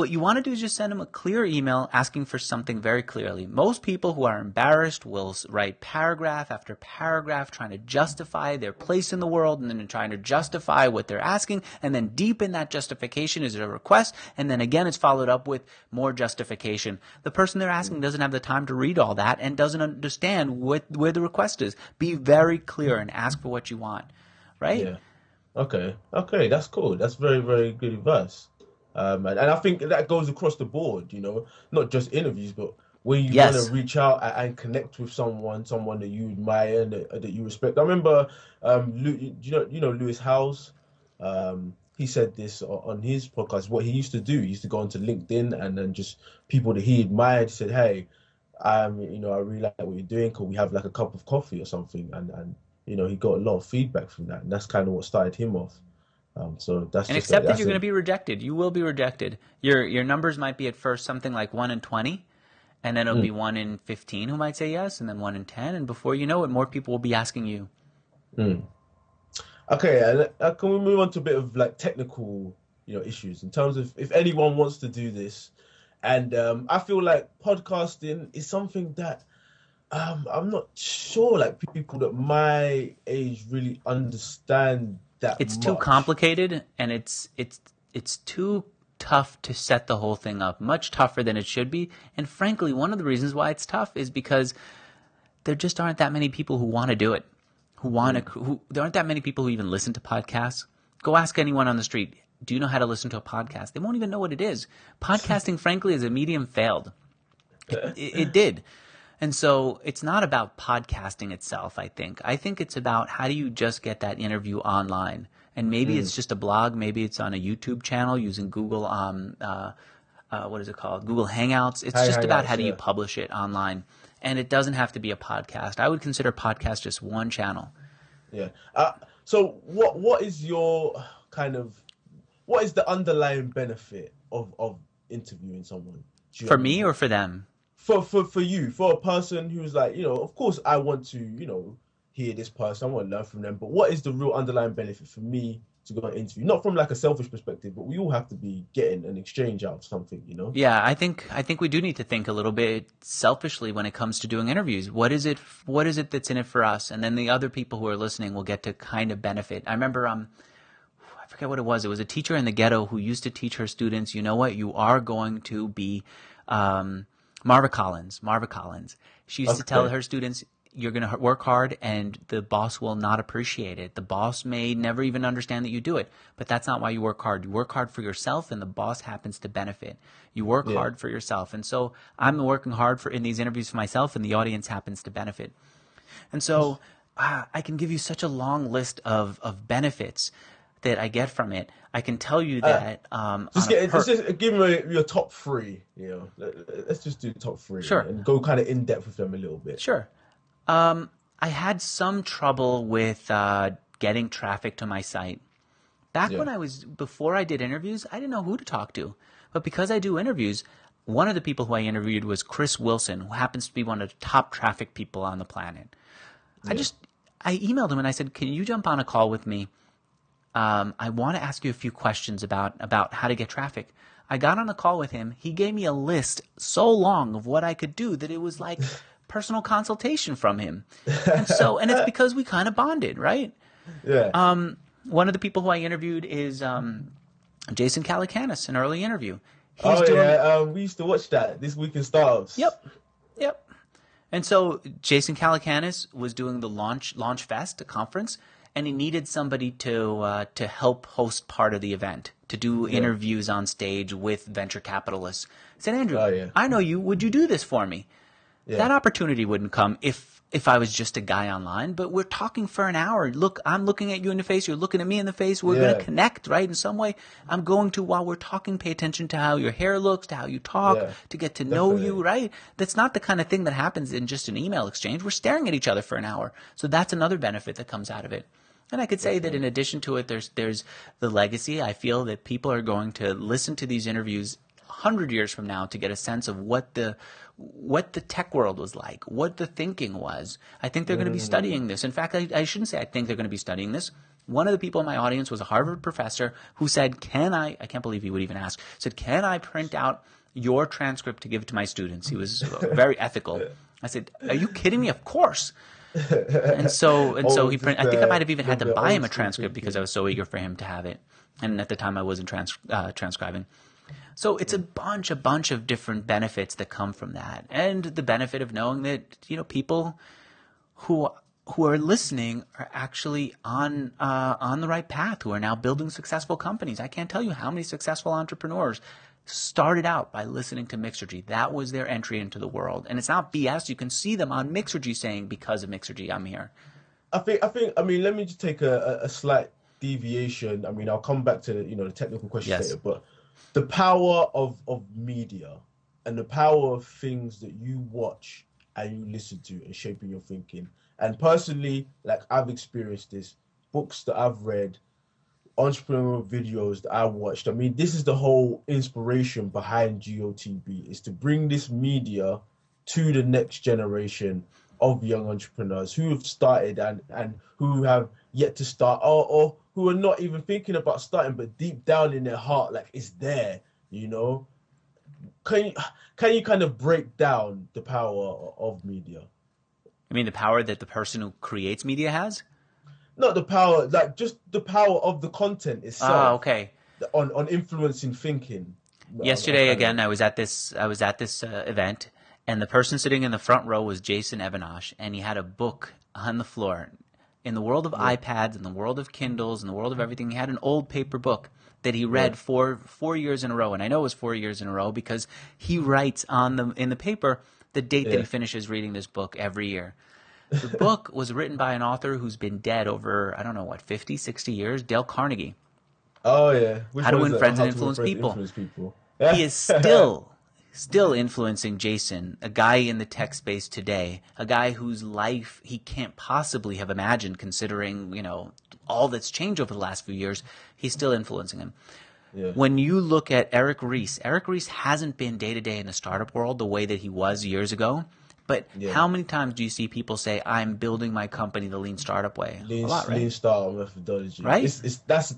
What you want to do is just send them a clear email asking for something very clearly. Most people who are embarrassed will write paragraph after paragraph trying to justify their place in the world and then trying to justify what they're asking. And then deep in that justification is a request. And then again, it's followed up with more justification. The person they're asking doesn't have the time to read all that and doesn't understand what, where the request is. Be very clear and ask for what you want. Right? Yeah. Okay. Okay. That's cool. That's very, very good advice. Um, and, and I think that goes across the board, you know, not just interviews, but when you Yes. want to reach out and, and connect with someone, someone that you admire and that, that you respect. I remember, um, Lu, you know, you know, Lewis Howes, um, he said this on his podcast. What he used to do, he used to go onto LinkedIn and then just people that he admired said, "Hey, um, you know, I really like what you're doing. Could we have like a cup of coffee or something?" And and you know, he got a lot of feedback from that, and that's kind of what started him off. Um, so that's and accept that you're going to be rejected. You will be rejected. Your your numbers might be at first something like one in twenty, and then it'll Hmm. be one in fifteen who might say yes, and then one in ten, and before you know it, more people will be asking you. Okay, uh, can we move on to a bit of like technical, you know, issues in terms of if anyone wants to do this, and um, I feel like podcasting is something that um, I'm not sure like people that my age really understand that It's too complicated, and it's it's it's too tough to set the whole thing up. Much tougher than it should be. And frankly, one of the reasons why it's tough is because there just aren't that many people who want to do it. Who want to? Mm. Who there aren't that many people who even listen to podcasts. Go ask anyone on the street. Do you know how to listen to a podcast? They won't even know what it is. Podcasting, frankly, as a medium, failed. It, it, it did. And so it's not about podcasting itself, I think. I think it's about how do you just get that interview online. And maybe it's just a blog, maybe it's on a YouTube channel using Google, um, uh, uh, what is it called? Google Hangouts. It's Hi- just about how do you publish it online. And it doesn't have to be a podcast. I would consider podcast just one channel. Yeah. Uh, so what what is your kind of what is the underlying benefit of of interviewing someone? For me or for them? For for for you, for a person who's like, you know, of course I want to, you know, hear this person, I want to learn from them, but what is the real underlying benefit for me to go and interview? Not from like a selfish perspective, but we all have to be getting an exchange out of something, you know? Yeah, I think I think we do need to think a little bit selfishly when it comes to doing interviews. What is it? What is it that's in it for us? And then the other people who are listening will get to kind of benefit. I remember, um, I forget what it was. It was a teacher in the ghetto who used to teach her students. You know what? You are going to be, um, Marva Collins. Marva Collins. She used to tell her students. You're going to work hard and the boss will not appreciate it. The boss may never even understand that you do it, but that's not why you work hard. You work hard for yourself and the boss happens to benefit. You work Yeah. hard for yourself. And so I'm working hard for in these interviews for myself and the audience happens to benefit. And so ah, I can give you such a long list of, of benefits that I get from it. I can tell you that um, Just get per- just, give me your top three, you know. Let- Let's just do top three Sure. and go kind of in depth with them a little bit. Sure. Um, I had some trouble with uh, getting traffic to my site. Back Yeah. when I was before I did interviews, I didn't know who to talk to. But because I do interviews, one of the people who I interviewed was Chris Wilson, who happens to be one of the top traffic people on the planet. I just I emailed him and I said, "Can you jump on a call with me? Um, I want to ask you a few questions about about how to get traffic." I got on a call with him. He gave me a list so long of what I could do that it was like personal consultation from him. And so, and it's because we kind of bonded, right? Yeah. Um, one of the people who I interviewed is um, Jason Calacanis, an early interview. He's oh doing, yeah, um, we used to watch that this week in startups. Yep. Yep. And so Jason Calacanis was doing the launch launch fest, a conference, and he needed somebody to uh, to help host part of the event, to do interviews on stage with venture capitalists. I said, Andrew, Oh, yeah. I know you. Would you do this for me? Yeah. That opportunity wouldn't come if if I was just a guy online, but we're talking for an hour. Look, I'm looking at you in the face, you're looking at me in the face. We're going to connect, right? In some way, I'm going to while we're talking pay attention to how your hair looks, to how you talk, Yeah. to get to know you, right? That's not the kind of thing that happens in just an email exchange. We're staring at each other for an hour. So that's another benefit that comes out of it. And I could say that in addition to it, there's there's the legacy. I feel that people are going to listen to these interviews hundred years from now to get a sense of what the what the tech world was like, what the thinking was. I think they're going to be mm-hmm. studying this. In fact, I, I shouldn't say I think they're going to be studying this. One of the people in my audience was a Harvard professor who said, "Can I?" I can't believe he would even ask. Said, "Can I print out your transcript to give to my students?" He was very ethical. I said, "Are you kidding me? Of course." And so and so Oh, he just print. I think I might have even had to buy him a transcript because I was so eager for him to have it. And at the time, I wasn't trans- uh, transcribing. So it's a bunch, a bunch of different benefits that come from that, and the benefit of knowing that you know people who who are listening are actually on uh, on the right path, who are now building successful companies. I can't tell you how many successful entrepreneurs started out by listening to Mixergy. That was their entry into the world, and it's not BS. You can see them on Mixergy saying, "Because of Mixergy, I'm here." I think I think I mean let me just take a, a, slight deviation. I mean I'll come back to you know the technical question Yes. later, but the power of of media and the power of things that you watch and you listen to and shaping your thinking. And personally, like I've experienced this, books that I've read, entrepreneurial videos that I watched. I mean, this is the whole inspiration behind GOTB is to bring this media to the next generation of young entrepreneurs who have started and and who have yet to start or, or who are not even thinking about starting but deep down in their heart like it's there you know can you can you kind of break down the power of media I mean, the power that the person who creates media has. Not the power like just the power of the content itself Oh, okay. on on influencing thinking Yesterday again, I was at this. I was at this uh, event, and the person sitting in the front row was Jason Evanish, and he had a book on the floor. In the world of iPads, in the world of Kindles, in the world of everything, he had an old paper book that he read Yeah. for four years in a row, and I know it was four years in a row because he writes on the in the paper the date that he finishes reading this book every year. The book was written by an author who's been dead over I don't know what 50, 60 years, Dale Carnegie. oh yeah Which How to Win? Friends and Influence Friends People. influence people he is still still influencing Jason, a guy in the tech space today, a guy whose life he can't possibly have imagined considering, you know, all that's changed over the last few years. He's still influencing him. Yeah. When you look at Eric Ries, Eric Ries hasn't been day to day in the startup world the way that he was years ago. But Yeah. how many times do you see people say, "I'm building my company the lean startup way"? lean, a lot, right? lean startup methodology. Right? It's, it's that's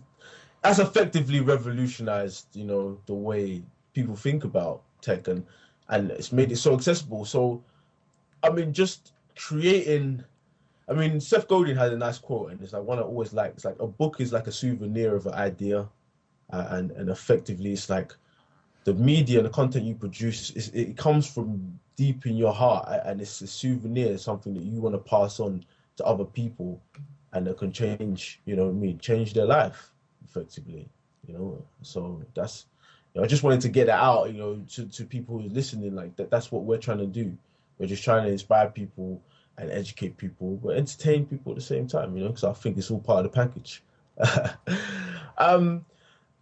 that's effectively revolutionized, you know, the way people think about tech and and it's made it so accessible. So, I mean, just creating. I mean, Seth Godin had a nice quote, and it's like one I always like. It's like a book is like a souvenir of an idea, uh, and and effectively, it's like the media and the content you produce. Is, it comes from deep in your heart, and it's a souvenir, something that you want to pass on to other people, and that can change. You know, I mean, change their life effectively. You know, so that's. You know, I just wanted to get it out. You know, to to people who are listening, like that. That's what we're trying to do. We're just trying to inspire people and educate people, but entertain people at the same time. You know, because I think it's all part of the package. um,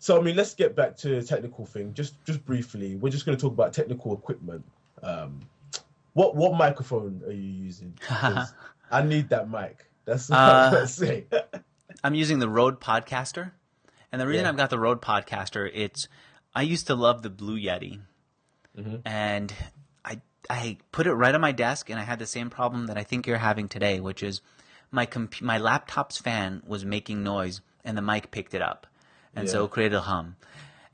so I mean, let's get back to the technical thing. Just just briefly, we're just going to talk about technical equipment. Um, What what microphone are you using? I need that mic. That's what Uh, I'm gonna say. I'm using the Rode Podcaster, and the reason Yeah. I've got the Rode Podcaster, it's I used to love the Blue Yeti, Mm-hmm. and I I put it right on my desk, and I had the same problem that I think you're having today, which is my comp- my laptop's fan was making noise, and the mic picked it up, and so Yeah. it created a hum.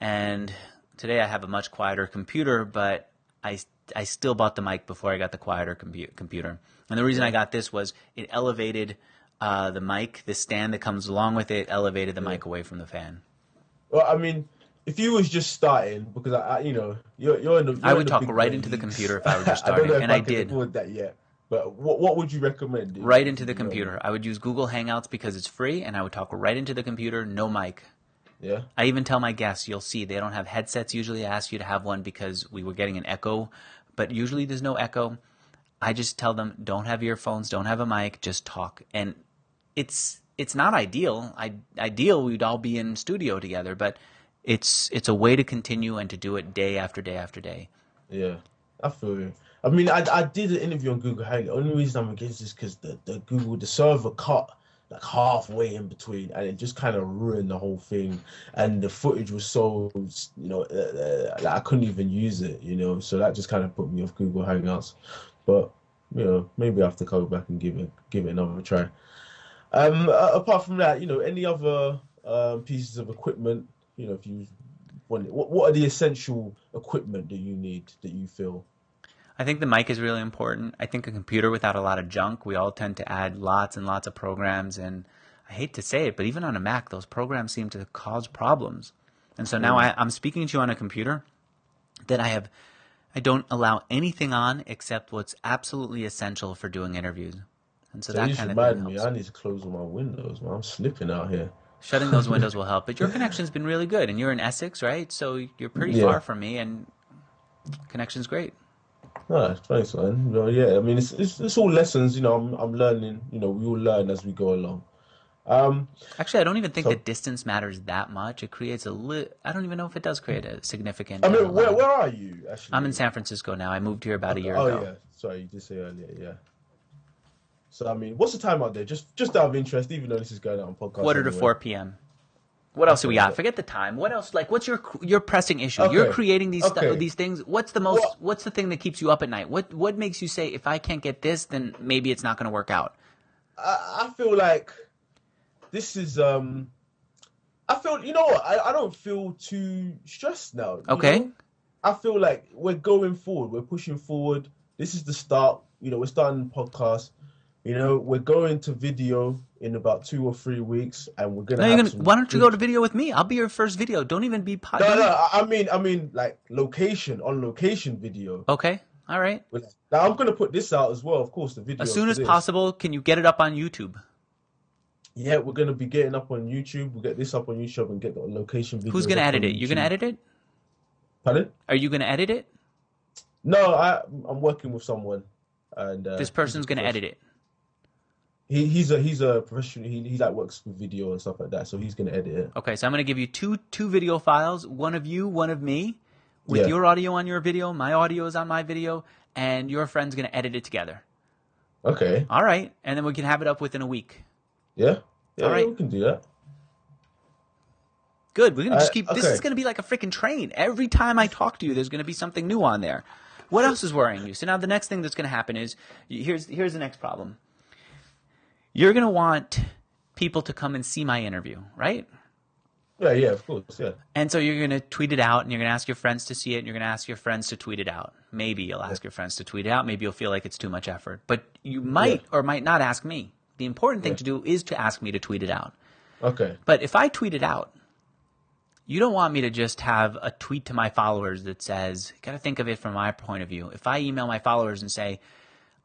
And today I have a much quieter computer, but I I still bought the mic before I got the quieter compu- computer. And the reason I got this was it elevated uh, the mic, the stand that comes along with it, elevated the mic away from the fan. Well, I mean, if you was just starting, because I, I you know, you're you're in the. I you're would in the talk right into the computer if I were just I starting, and I, I did. afford that yet. But what what would you recommend? Right into the You know, computer. I would use Google Hangouts because it's free, and I would talk right into the computer, no mic. Yeah. I even tell my guests, you'll see they don't have headsets. Usually, I ask you to have one because we were getting an echo, but usually there's no echo. I just tell them, don't have earphones, don't have a mic, just talk. And it's it's not ideal. I ideal we'd all be in studio together, but it's it's a way to continue and to do it day after day after day. Yeah, I feel you. I mean, I, I did an interview on Google Hangout. The only reason I'm against this because the, the Google the server cut like halfway in between, and it just kind of ruined the whole thing. And the footage was so you know uh, uh, like I couldn't even use it, you know. So that just kind of put me off Google Hangouts. But you know, maybe I have to go back and give it give it another try. Um, uh, apart from that, you know, any other um, pieces of equipment, you know, if you want, what what are the essential equipment that you need that you feel? I think the mic is really important. I think a computer without a lot of junk, we all tend to add lots and lots of programs. And I hate to say it, but even on a Mac, those programs seem to cause problems. And so now mm. I, I'm speaking to you on a computer that I have, I don't allow anything on except what's absolutely essential for doing interviews. And so So that kind of thing me. helps. I need to close all my windows, man. I'm slipping out here. Shutting those windows will help. But your connection's been really good, and you're in Essex, right? So you're pretty Yeah. far from me, and connection's great. No, thanks, man. Know, yeah, I mean, it's, it's it's all lessons. You know, I'm I'm learning. You know, we all learn as we go along. Um, Actually, I don't even think So- that distance matters that much. It creates a li- I don't even know if it does create a significant. I uh, mean, where where are you actually? I'm in San Francisco now. I moved here about a year Oh ago. Oh yeah, sorry, you did say earlier. Yeah. So I mean, what's the time out there? Just just out of interest, even though this is going out on podcast. Quarter to anyway. 4 p.m. What else do we Okay, got? Forget the time. What else? Like, what's your your pressing issue? You're creating these okay. these things. What's the most? Well- what's the thing that keeps you up at night? What what makes you say if I can't get this, then maybe it's not going to work out? I, I feel like this is um I feel you know what I, I don't feel too stressed now. Okay. know? I feel like we're going forward, we're pushing forward. This is the start. You know, we're starting the podcast. You know, we're going to video in about two or three weeks, and we're gonna. No, gonna, why don't you go to video with me? I'll be your first video. Don't even be pod. No, no. I I mean, I mean, like location on location video. Okay. All right. Now I'm gonna put this out as well. Of course, the video. As soon as this. possible, can you get it up on YouTube? Yeah, we're gonna be getting up on YouTube. We'll get this up on YouTube and get the location video. Who's gonna edit it? You're gonna edit it? Pardon? Are you gonna edit it? No, I I'm working with someone, and uh, This person's gonna edit it. He he's a he's a professional. He he like works with video and stuff like that. So he's gonna edit it. Okay, so I'm gonna give you two two video files, one of you, one of me, with Yeah. your audio on your video, my audio is on my video, and your friend's gonna edit it together. Okay. All right, and then we can have it up within a week. Yeah. Yeah. All right. We can do that. Good. We're gonna just keep. This okay. is gonna be like a freaking train. Every time I talk to you, there's gonna be something new on there. What else is worrying you? So now the next thing that's gonna happen is here's here's the next problem. You're gonna want people to come and see my interview, right? Yeah. Yeah. Of course. Yeah. And so you're going to tweet it out and you're going to ask your friends to see it and you're going to ask your friends to tweet it out. Maybe you'll ask your friends to tweet it out. Maybe you'll feel like it's too much effort. But you might or might not ask me. The important thing Yeah. to do is to ask me to tweet it out. Okay. But if I tweet it out, you don't want me to just have a tweet to my followers that says, got to think of it from my point of view. If I email my followers and say,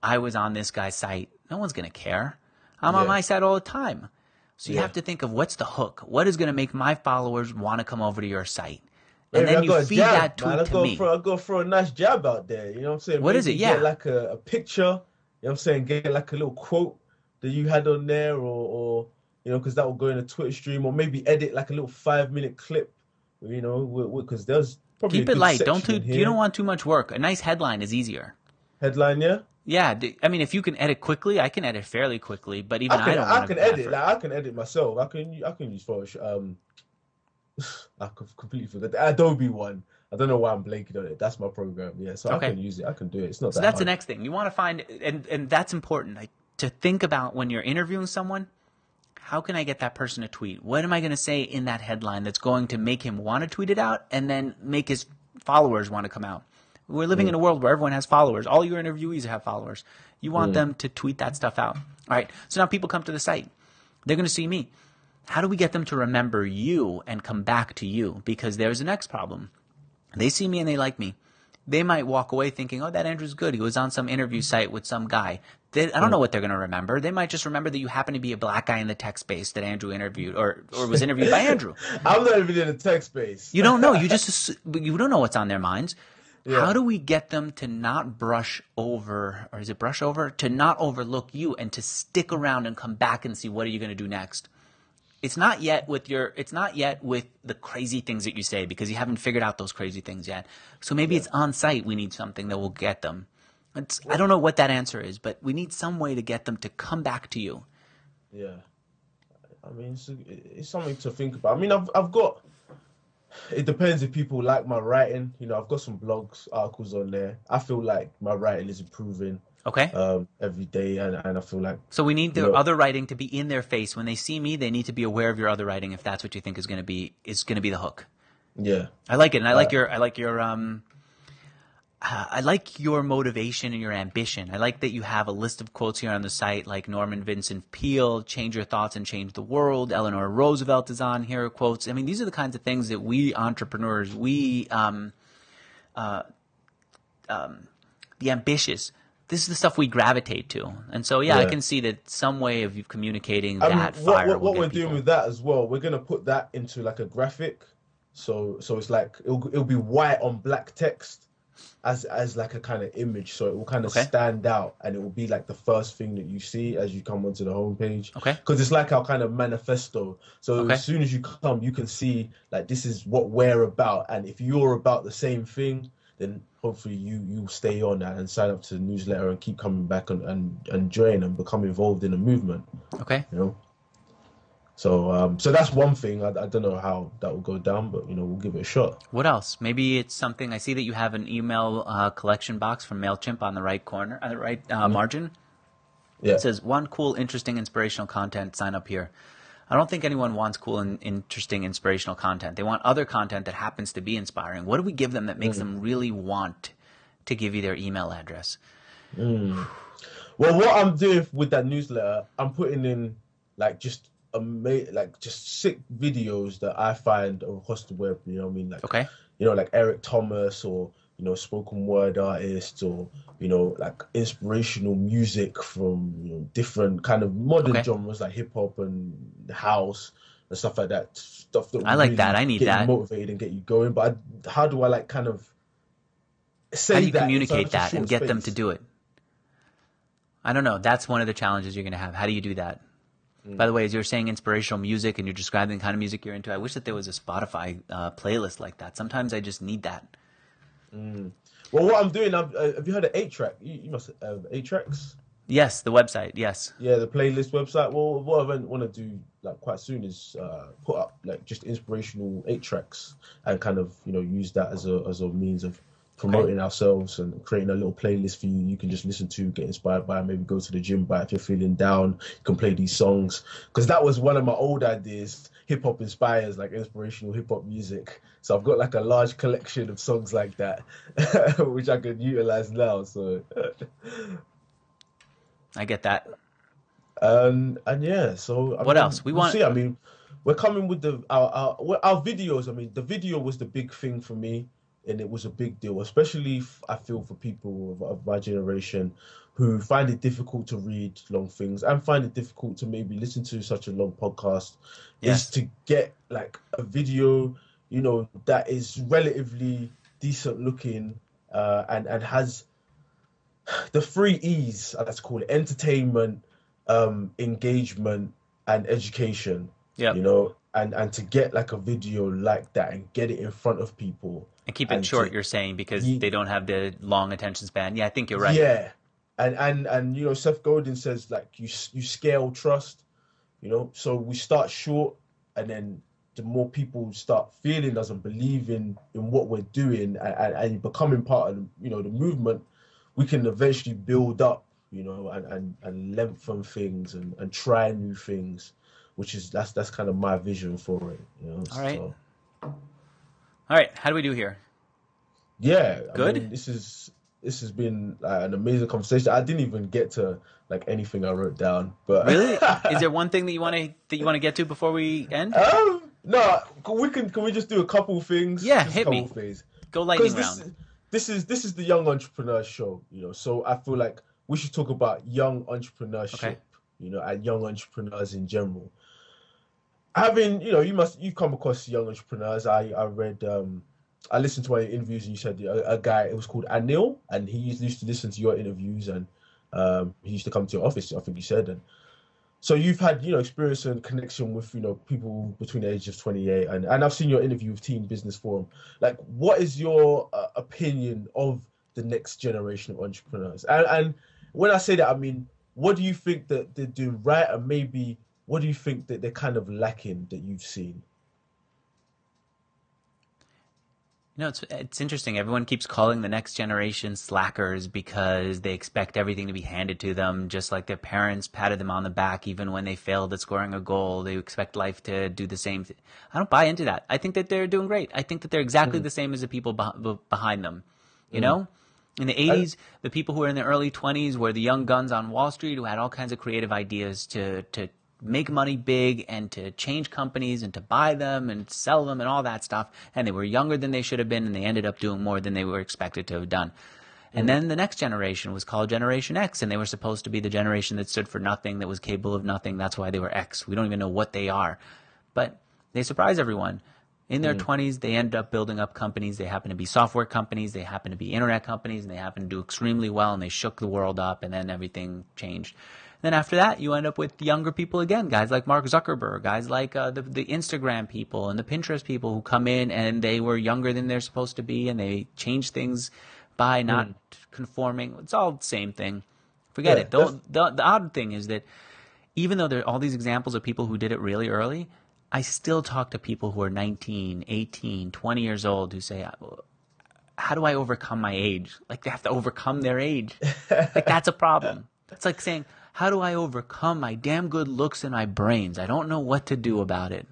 I was on this guy's site, no one's going to care. I'm on my site all the time. So you Yeah. have to think of what's the hook? What is going to make my followers want to come over to your site? And Maybe then I you feed jab, that tweet man. I to go me. For, I go for a nice jab out there. You know what I'm saying? What is Maybe it? Yeah. Get like a, a picture. You know what I'm saying? Get like a little quote that you had on there, or, or you know, because that will go in a Twitch stream, or maybe edit like a little five minute clip. You know, because there's probably Keep a it light. Don't too, you don't want too much work. A nice headline is easier. headline, yeah. Yeah, I mean, if you can edit quickly, I can edit fairly quickly. But even I, I can don't I, can edit like I can edit myself. I can I can use Photoshop. Um, I completely forget the Adobe one. I don't know why I'm blanking on it. That's my program. Yeah, so Okay. I can use it. I can do it. It's not So that that's the next thing you want to find, and and that's important like, to think about when you're interviewing someone. How can I get that person to tweet? What am I going to say in that headline that's going to make him want to tweet it out, and then make his followers want to come out? We're living in a world where everyone has followers. All your interviewees have followers. You want them to tweet that stuff out. All right. So now people come to the site. They're going to see me. How do we get them to remember you and come back to you? Because there's the next problem. They see me and they like me. They might walk away thinking, "Oh, that Andrew's good. He was on some interview site with some guy." They, I don't know what they're going to remember. They might just remember that you happen to be a black guy in the tech space that Andrew interviewed, or or was interviewed by Andrew. I'm not even in the tech space. You don't know. You just you don't know what's on their minds. Yeah. How do we get them to not brush over, or is it brush over? To not overlook you and to stick around and come back and see what are you going to do next? It's not yet with your. It's not yet with the crazy things that you say because you haven't figured out those crazy things yet. So maybe it's on site. We need something that will get them. It's, I don't know what that answer is, but we need some way to get them to come back to you. Yeah, I mean, it's, it's something to think about. I mean, I've I've got. It depends if people like my writing. You know, I've got some blogs, articles on there. I feel like my writing is improving Okay. um, every day, and, and I feel like So we need the No. other writing to be in their face when they see me. They need to be aware of your other writing if that's what you think is going to be is going to be the hook. yeah, I like it, and I like Uh, your I like your um. Uh, I like your motivation and your ambition. I like that you have a list of quotes here on the site, like Norman Vincent Peale, "Change your thoughts and change the world." Eleanor Roosevelt is on here. Quotes. I mean, these are the kinds of things that we entrepreneurs, we um, uh, um, the ambitious. This is the stuff we gravitate to, and so yeah, I can see that some way of you communicating I mean, that what, fire what, what we're people. doing with that as well, we're gonna put that into like a graphic, so so it's like it'll it'll be white on black text, as as like a kind of image, so it will kind of Okay. stand out, and it will be like the first thing that you see as you come onto the homepage. Okay. Because it's like our kind of manifesto. So Okay. as soon as you come, you can see like this is what we're about, and if you're about the same thing, then hopefully you you stay on that and sign up to the newsletter and keep coming back and and, and join and become involved in the movement Okay. you know. So um, so that's one thing. I, I don't know how that will go down, but you know we'll give it a shot. What else? Maybe it's something. I see that you have an email uh, collection box from Mailchimp on the right corner, on the right uh, margin. Yeah. It says one cool, interesting, inspirational content. Sign up here. I don't think anyone wants cool and interesting, inspirational content. They want other content that happens to be inspiring. What do we give them that makes them really want to give you their email address? Well, what I'm doing with that newsletter, I'm putting in like just ama- like just sick videos that I find across the web. You know what I mean? Like Okay. you know, like Eric Thomas or you know spoken word artists or you know like inspirational music from you know different kind of modern Okay. genres like hip hop and house and stuff like that. Stuff that I like that. I need get that. you motivated and get you going. But I, how do I like kind of say How do you that communicate that and get them to do it? I don't know. That's one of the challenges you're going to have. How do you do that? Mm. By the way, as you're saying inspirational music and you're describing the kind of music you're into, I wish that there was a Spotify uh, playlist like that. Sometimes I just need that. Well, what I'm doing, I've, uh, have you heard of Eight Track? You, you must have Eight Tracks. Yes, the website. Yes. Yeah, the playlist website. Well, what I want to do like quite soon is uh, put up like just inspirational eight tracks and kind of you know use that as a as a means of promoting ourselves and creating a little playlist for you. You can just listen to, get inspired by, maybe go to the gym by. If you're feeling down, you can play these songs because that was one of my old ideas. Hip hop inspires like inspirational hip hop music. So I've got like a large collection of songs like that, which I could utilize now. So. I get that. Um, and yeah, so I What mean, else? We we'll want- See, I mean, we're coming with the our, our our videos. I mean, the video was the big thing for me, and it was a big deal, especially f- I feel for people of, of my generation who find it difficult to read long things and find it difficult to maybe listen to such a long podcast. Yes. Is to get like a video, you know, that is relatively decent looking uh, and and has the three E's, let's call it entertainment, um, engagement, and education. Yeah, You know, and and to get like a video like that and get it in front of people And keep it and short, to- you're saying, because Ye- they don't have the long attention span. Yeah, I think you're right. Yeah, and and and you know, Seth Godin says like you you scale trust, you know. So we start short, and then the more people start feeling us and believing in what we're doing and, and, and becoming part of you know the movement, we can eventually build up, you know, and and, and lengthen things and, and try new things, which is that's that's kind of my vision for it, you know. All right. So, All right, how do we do here? yeah, I Good? mean, this is this has been uh, an amazing conversation. I didn't even get to like anything I wrote down, but Really? Is there one thing that you want to that you want to get to before we end? um, no, can we can can we just do a couple things? Yeah, Just hit me. Things. Go lightning round. this, this is this is the young entrepreneur show, you know. So I feel like we should talk about young entrepreneurship, Okay. you know, and young entrepreneurs in general. Having, you know, you must you've come across young entrepreneurs. I I read um I listened to one of your interviews and you said a, a guy it was called Anil and he used, used to listen to your interviews and um he used to come to your office, I think you said and so you've had you know experience and connection with you know people between the age of 28 and, and i've seen your interview with team business forum like what is your uh, opinion of the next generation of entrepreneurs and, and when i say that i mean what do you think that they're doing right and maybe what do you think that they're kind of lacking that you've seen You know, it's it's interesting. Everyone keeps calling the next generation slackers because they expect everything to be handed to them, just like their parents patted them on the back even when they failed at scoring a goal. They expect life to do the same. Th- I don't buy into that. I think that they're doing great. I think that they're exactly mm. the same as the people be- behind them. You mm. know, in the '80s, the people who were in their early 20s were the young guns on Wall Street who had all kinds of creative ideas to to make money big and to change companies and to buy them and sell them and all that stuff. And they were younger than they should have been, and they ended up doing more than they were expected to have done. And then the next generation was called Generation X, and they were supposed to be the generation that stood for nothing, that was capable of nothing. That's why they were X. We don't even know what they are. But they surprise everyone. In their hmm. 20s, they end up building up companies. They happen to be software companies, they happen to be internet companies, and they happen to do extremely well, and they shook the world up, and then everything changed. Then after that, you end up with younger people again, guys like Mark Zuckerberg, guys like uh, the the Instagram people and the Pinterest people who come in and they were younger than they're supposed to be, and they change things by not conforming. It's all the same thing. Forget Yeah, it. The, the the odd thing is that even though there are all these examples of people who did it really early, I still talk to people who are 19, 18, 20 years old who say, how do I overcome my age? Like they have to overcome their age. like that's a problem. That's like saying, how do I overcome my damn good looks and my brains? I don't know what to do about it.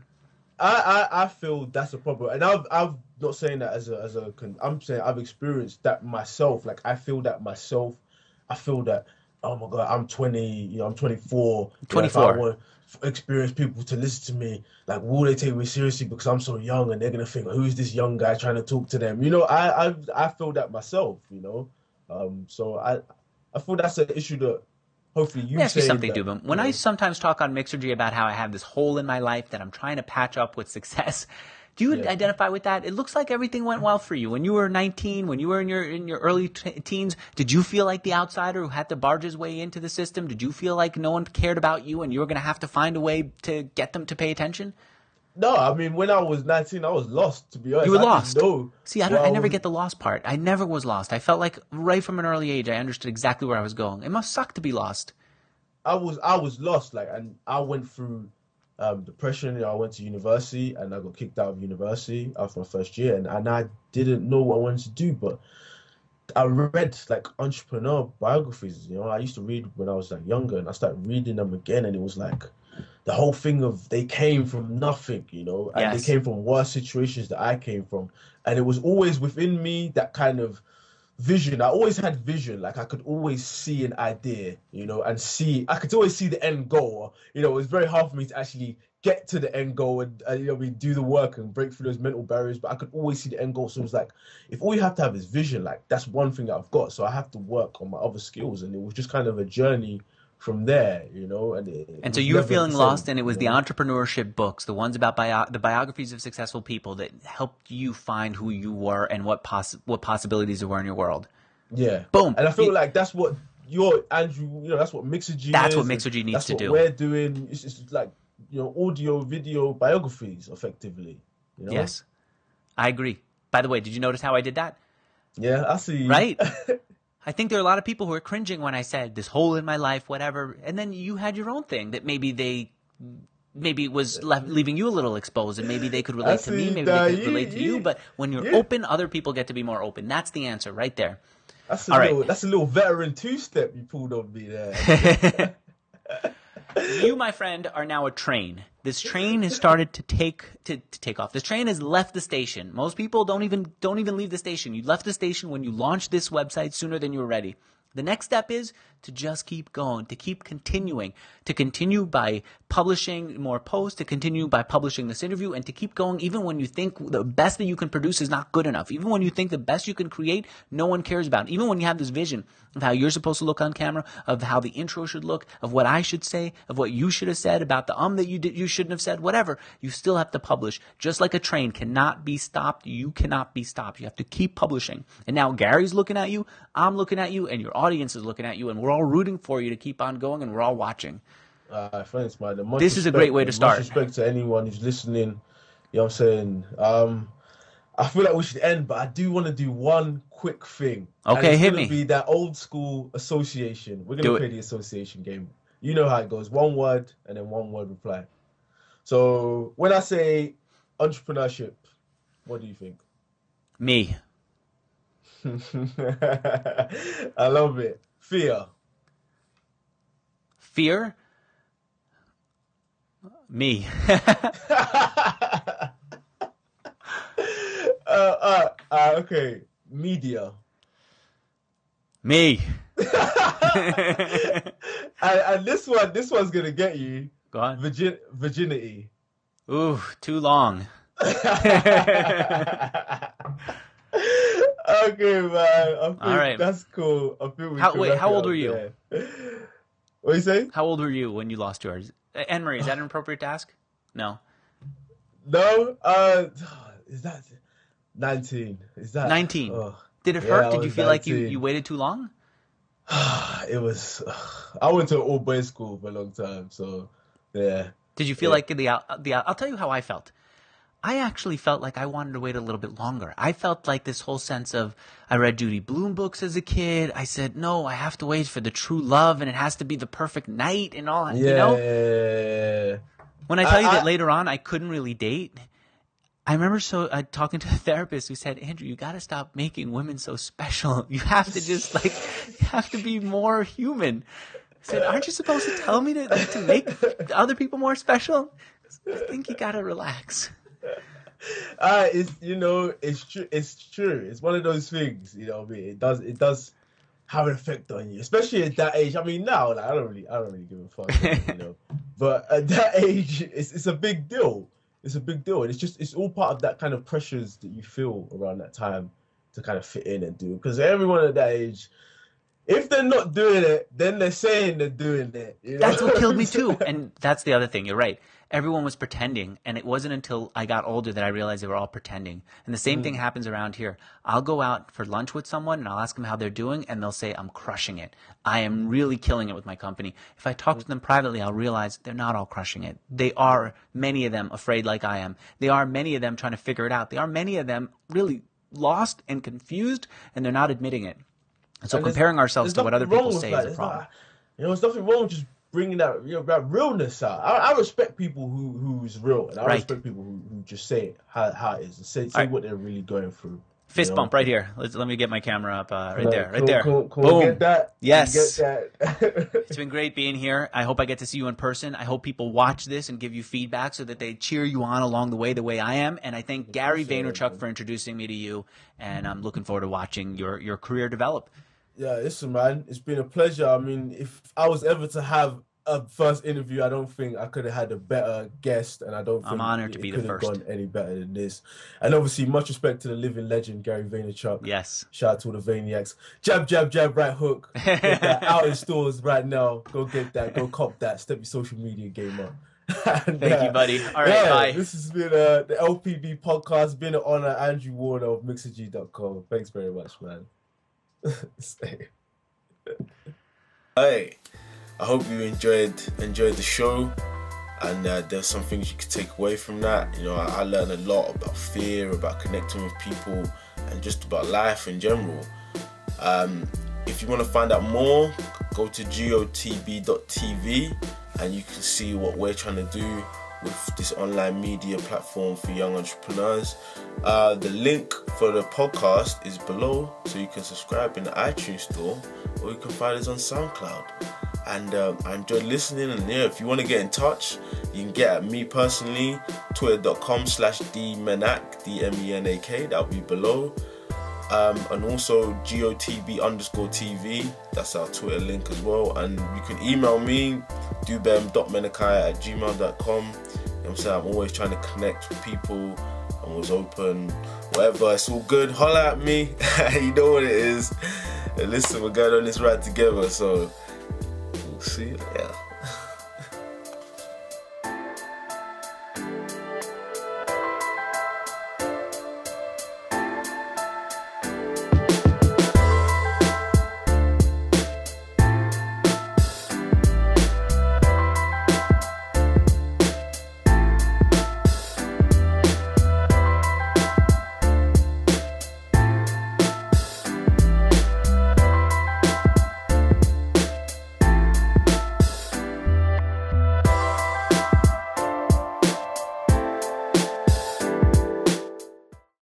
I, I I feel that's a problem, and I've I've not saying that as a as a I'm saying I've experienced that myself. Like I feel that myself. I feel that oh my god, I'm 20, you know, I'm 24. You know, I want experienced people to listen to me, like will they take me seriously because I'm so young and they're gonna think who's this young guy trying to talk to them? You know, I I I feel that myself. You know, um, so I I feel that's an issue that hopefully you Let me ask you something, Dubem. When you I sometimes talk on Mixergy about how I have this hole in my life that I'm trying to patch up with success, do you Yeah. identify with that? It looks like everything went well for you when you were 19, when you were in your in your early t- teens. Did you feel like the outsider who had to barge his way into the system? Did you feel like no one cared about you and you were going to have to find a way to get them to pay attention? No, I mean when I was 19, I was lost. To be honest, You were I lost. No, See, I, I never was- get the lost part. I never was lost. I felt like right from an early age, I understood exactly where I was going. It must suck to be lost. I was I was lost, like, and I went through um, depression. You know, I went to university and I got kicked out of university after my first year, and, and I didn't know what I wanted to do. But I read like entrepreneur biographies. You know, I used to read when I was like younger, and I started reading them again, and it was like the whole thing of they came from nothing, you know, and Yes. they came from worse situations that I came from, and it was always within me that kind of vision. I always had vision. Like I could always see an idea, you know, and see. I could always see the end goal. You know, it was very hard for me to actually get to the end goal and, uh, you know, we do the work and break through those mental barriers. But I could always see the end goal. So it was like, if all you have to have is vision, like that's one thing that I've got. So I have to work on my other skills, and it was just kind of a journey from there, you know. And it, it And so you were feeling lost, and it was you the entrepreneurship books, the ones about bio- the biographies of successful people, that helped you find who you were and what poss- what possibilities there were in your world. Yeah. Boom. And I feel You- like that's what your Andrew, you know, that's what Mixergy That's what Mixergy needs that's to what do. We're doing it's just like you know audio, video biographies, effectively. You know? Yes, I agree. By the way, did you notice how I did that? Yeah, I see. Right? I think there are a lot of people who are cringing when I said this hole in my life, whatever. And then you had your own thing that maybe they, maybe it was left, leaving you a little exposed and maybe they could relate to me, maybe they could relate to you. But when you're yeah. open, other people get to be more open. That's the answer right there. That's a All right. little. That's a little veteran two step you pulled on me there. you, my friend, are now a train. This train has started to take to, to take off. This train has left the station. Most people don't even don't even leave the station. You left the station when you launched this website sooner than you were ready. The next step is to just keep going, to keep continuing, to continue by publishing more posts, to continue by publishing this interview, and to keep going even when you think the best that you can produce is not good enough. Even when you think the best you can create, no one cares about. Even when you have this vision of how you're supposed to look on camera, of how the intro should look, of what I should say, of what you should have said, about the um that you did, you shouldn't have said, whatever, you still have to publish. Just like a train cannot be stopped, you cannot be stopped. You have to keep publishing. And now Gary's looking at you, I'm looking at you, and your audience is looking at you, and we're all rooting for you to keep on going, and we're all watching. Uh, thanks, man. Much This is a great way to start. Much respect to anyone who's listening. You know what I'm saying? Um, I feel like we should end, but I do want to do one quick thing. Okay, it's hit me. Be that old school association. We're gonna it. play the association game. You know how it goes: one word and then one word reply. So when I say entrepreneurship, what do you think? Me. I love it. Fear. Fear. Me. uh, uh, uh, okay. Media. Me. and, and this one, this one's gonna get you Go on. virgin virginity. Ooh, too long. okay, man. All right. that's cool. I feel we How- wait, how old were you? What you say? How old were you when you lost yours? Uh, Anne Marie, is that an appropriate task? No. No. Uh, is that nineteen? Is that 19. Oh. Did it Yeah, hurt? Did you feel like you, you waited too long? it was. I went to all boys school for a long time, so yeah. Did you feel Yeah. like the out- the I'll tell you how I felt. I actually felt like I wanted to wait a little bit longer. I felt like this whole sense of I read Judy Blume books as a kid. I said, "No, I have to wait for the true love and it has to be the perfect night and all that." Yeah. You know? When I tell I- you that I- later on I couldn't really date, I remember so uh, talking to a therapist who said, "Andrew, you got to stop making women so special. You have to just like you have to be more human." I said, "Aren't you supposed to tell me to to make other people more special?" I think you got to relax. Uh, it's you know it's true it's true. It's one of those things you know I mean? It does it does have an effect on you especially at that age. I mean now like, I don't really I don't really give a fuck you know but at that age it's it's a big deal. It's a big deal. And it's just it's all part of that kind of pressures that you feel around that time to kind of fit in and do. Because everyone at that age if they're not doing it then they're saying they're doing it you know That's what killed me too. And that's the other thing. You're right. Everyone was pretending, and it wasn't until I got older that I realized they were all pretending. And the same thing mm. happens around here. I'll go out for lunch with someone and I'll ask them how they're doing, and they'll say, I'm crushing it. I am really killing it with my company. If I talk to them privately, I'll realize they're not all crushing it. They are, many of them, afraid like I am. They are, many of them, trying to figure it out. They are, many of them, really lost and confused, and they're not admitting it. And so And comparing ourselves to what other people say is a problem. not- you know, there's nothing wrong with just bringing that you know that realness out. I, I respect people who who's real, and I Right. respect people who, who just say how, how it is and say, say Alright. what they're really going through. Fist you know? bump right here. Let's, let me get my camera up. Uh, right there. Right there. Can, can we Boom. get that? Yes. Get that? It's been great being here. I hope I get to see you in person. I hope people watch this and give you feedback so that they cheer you on along the way, the way I am. And I thank Gary Vaynerchuk for introducing me to you. And I'm looking forward to watching your, your career develop. Yeah, listen, man, it's been a pleasure. I mean, if I was ever to have a first interview, I don't think I could have had a better guest, and I don't I'm think honored to it be the could have first. gone any better than this. And obviously, much respect to the living legend Gary Vaynerchuk. Yes. Shout out to all the Vayniacs. Jab, jab, jab, right hook. Out in stores right now. Go get that. Go cop that. Step your social media game up. And, Thank you, uh, buddy. All right, bye. This has been uh, the LPB podcast. Been an honor. Andrew Warner of Mixergy.com. Thanks very much, man. Hey, I hope you enjoyed enjoyed the show. and uh, there's some things you can take away from that. You know, I, I learned a lot about fear, about connecting with people, and just about life in general. Um, if you want to find out more, go to gotb.tv and you can see what we're trying to do with this online media platform for young entrepreneurs. Uh, the link for the podcast is below, so you can subscribe in the iTunes store or you can find us on SoundCloud. And um, I enjoyed listening. And yeah, if you want to get in touch, you can get at me personally, twitter.com slash dmenak, D-M-E-N-A-K, that'll be below. Um, and also GOTB underscore TV. That's our Twitter link as well. And you can email me, dubem.menakai at gmail.com. You know I'm saying? I'm always trying to connect with people. I'm always open, whatever. It's all good. Holla at me. you know what it is. And listen, we're going on this ride together. So we'll see. Yeah.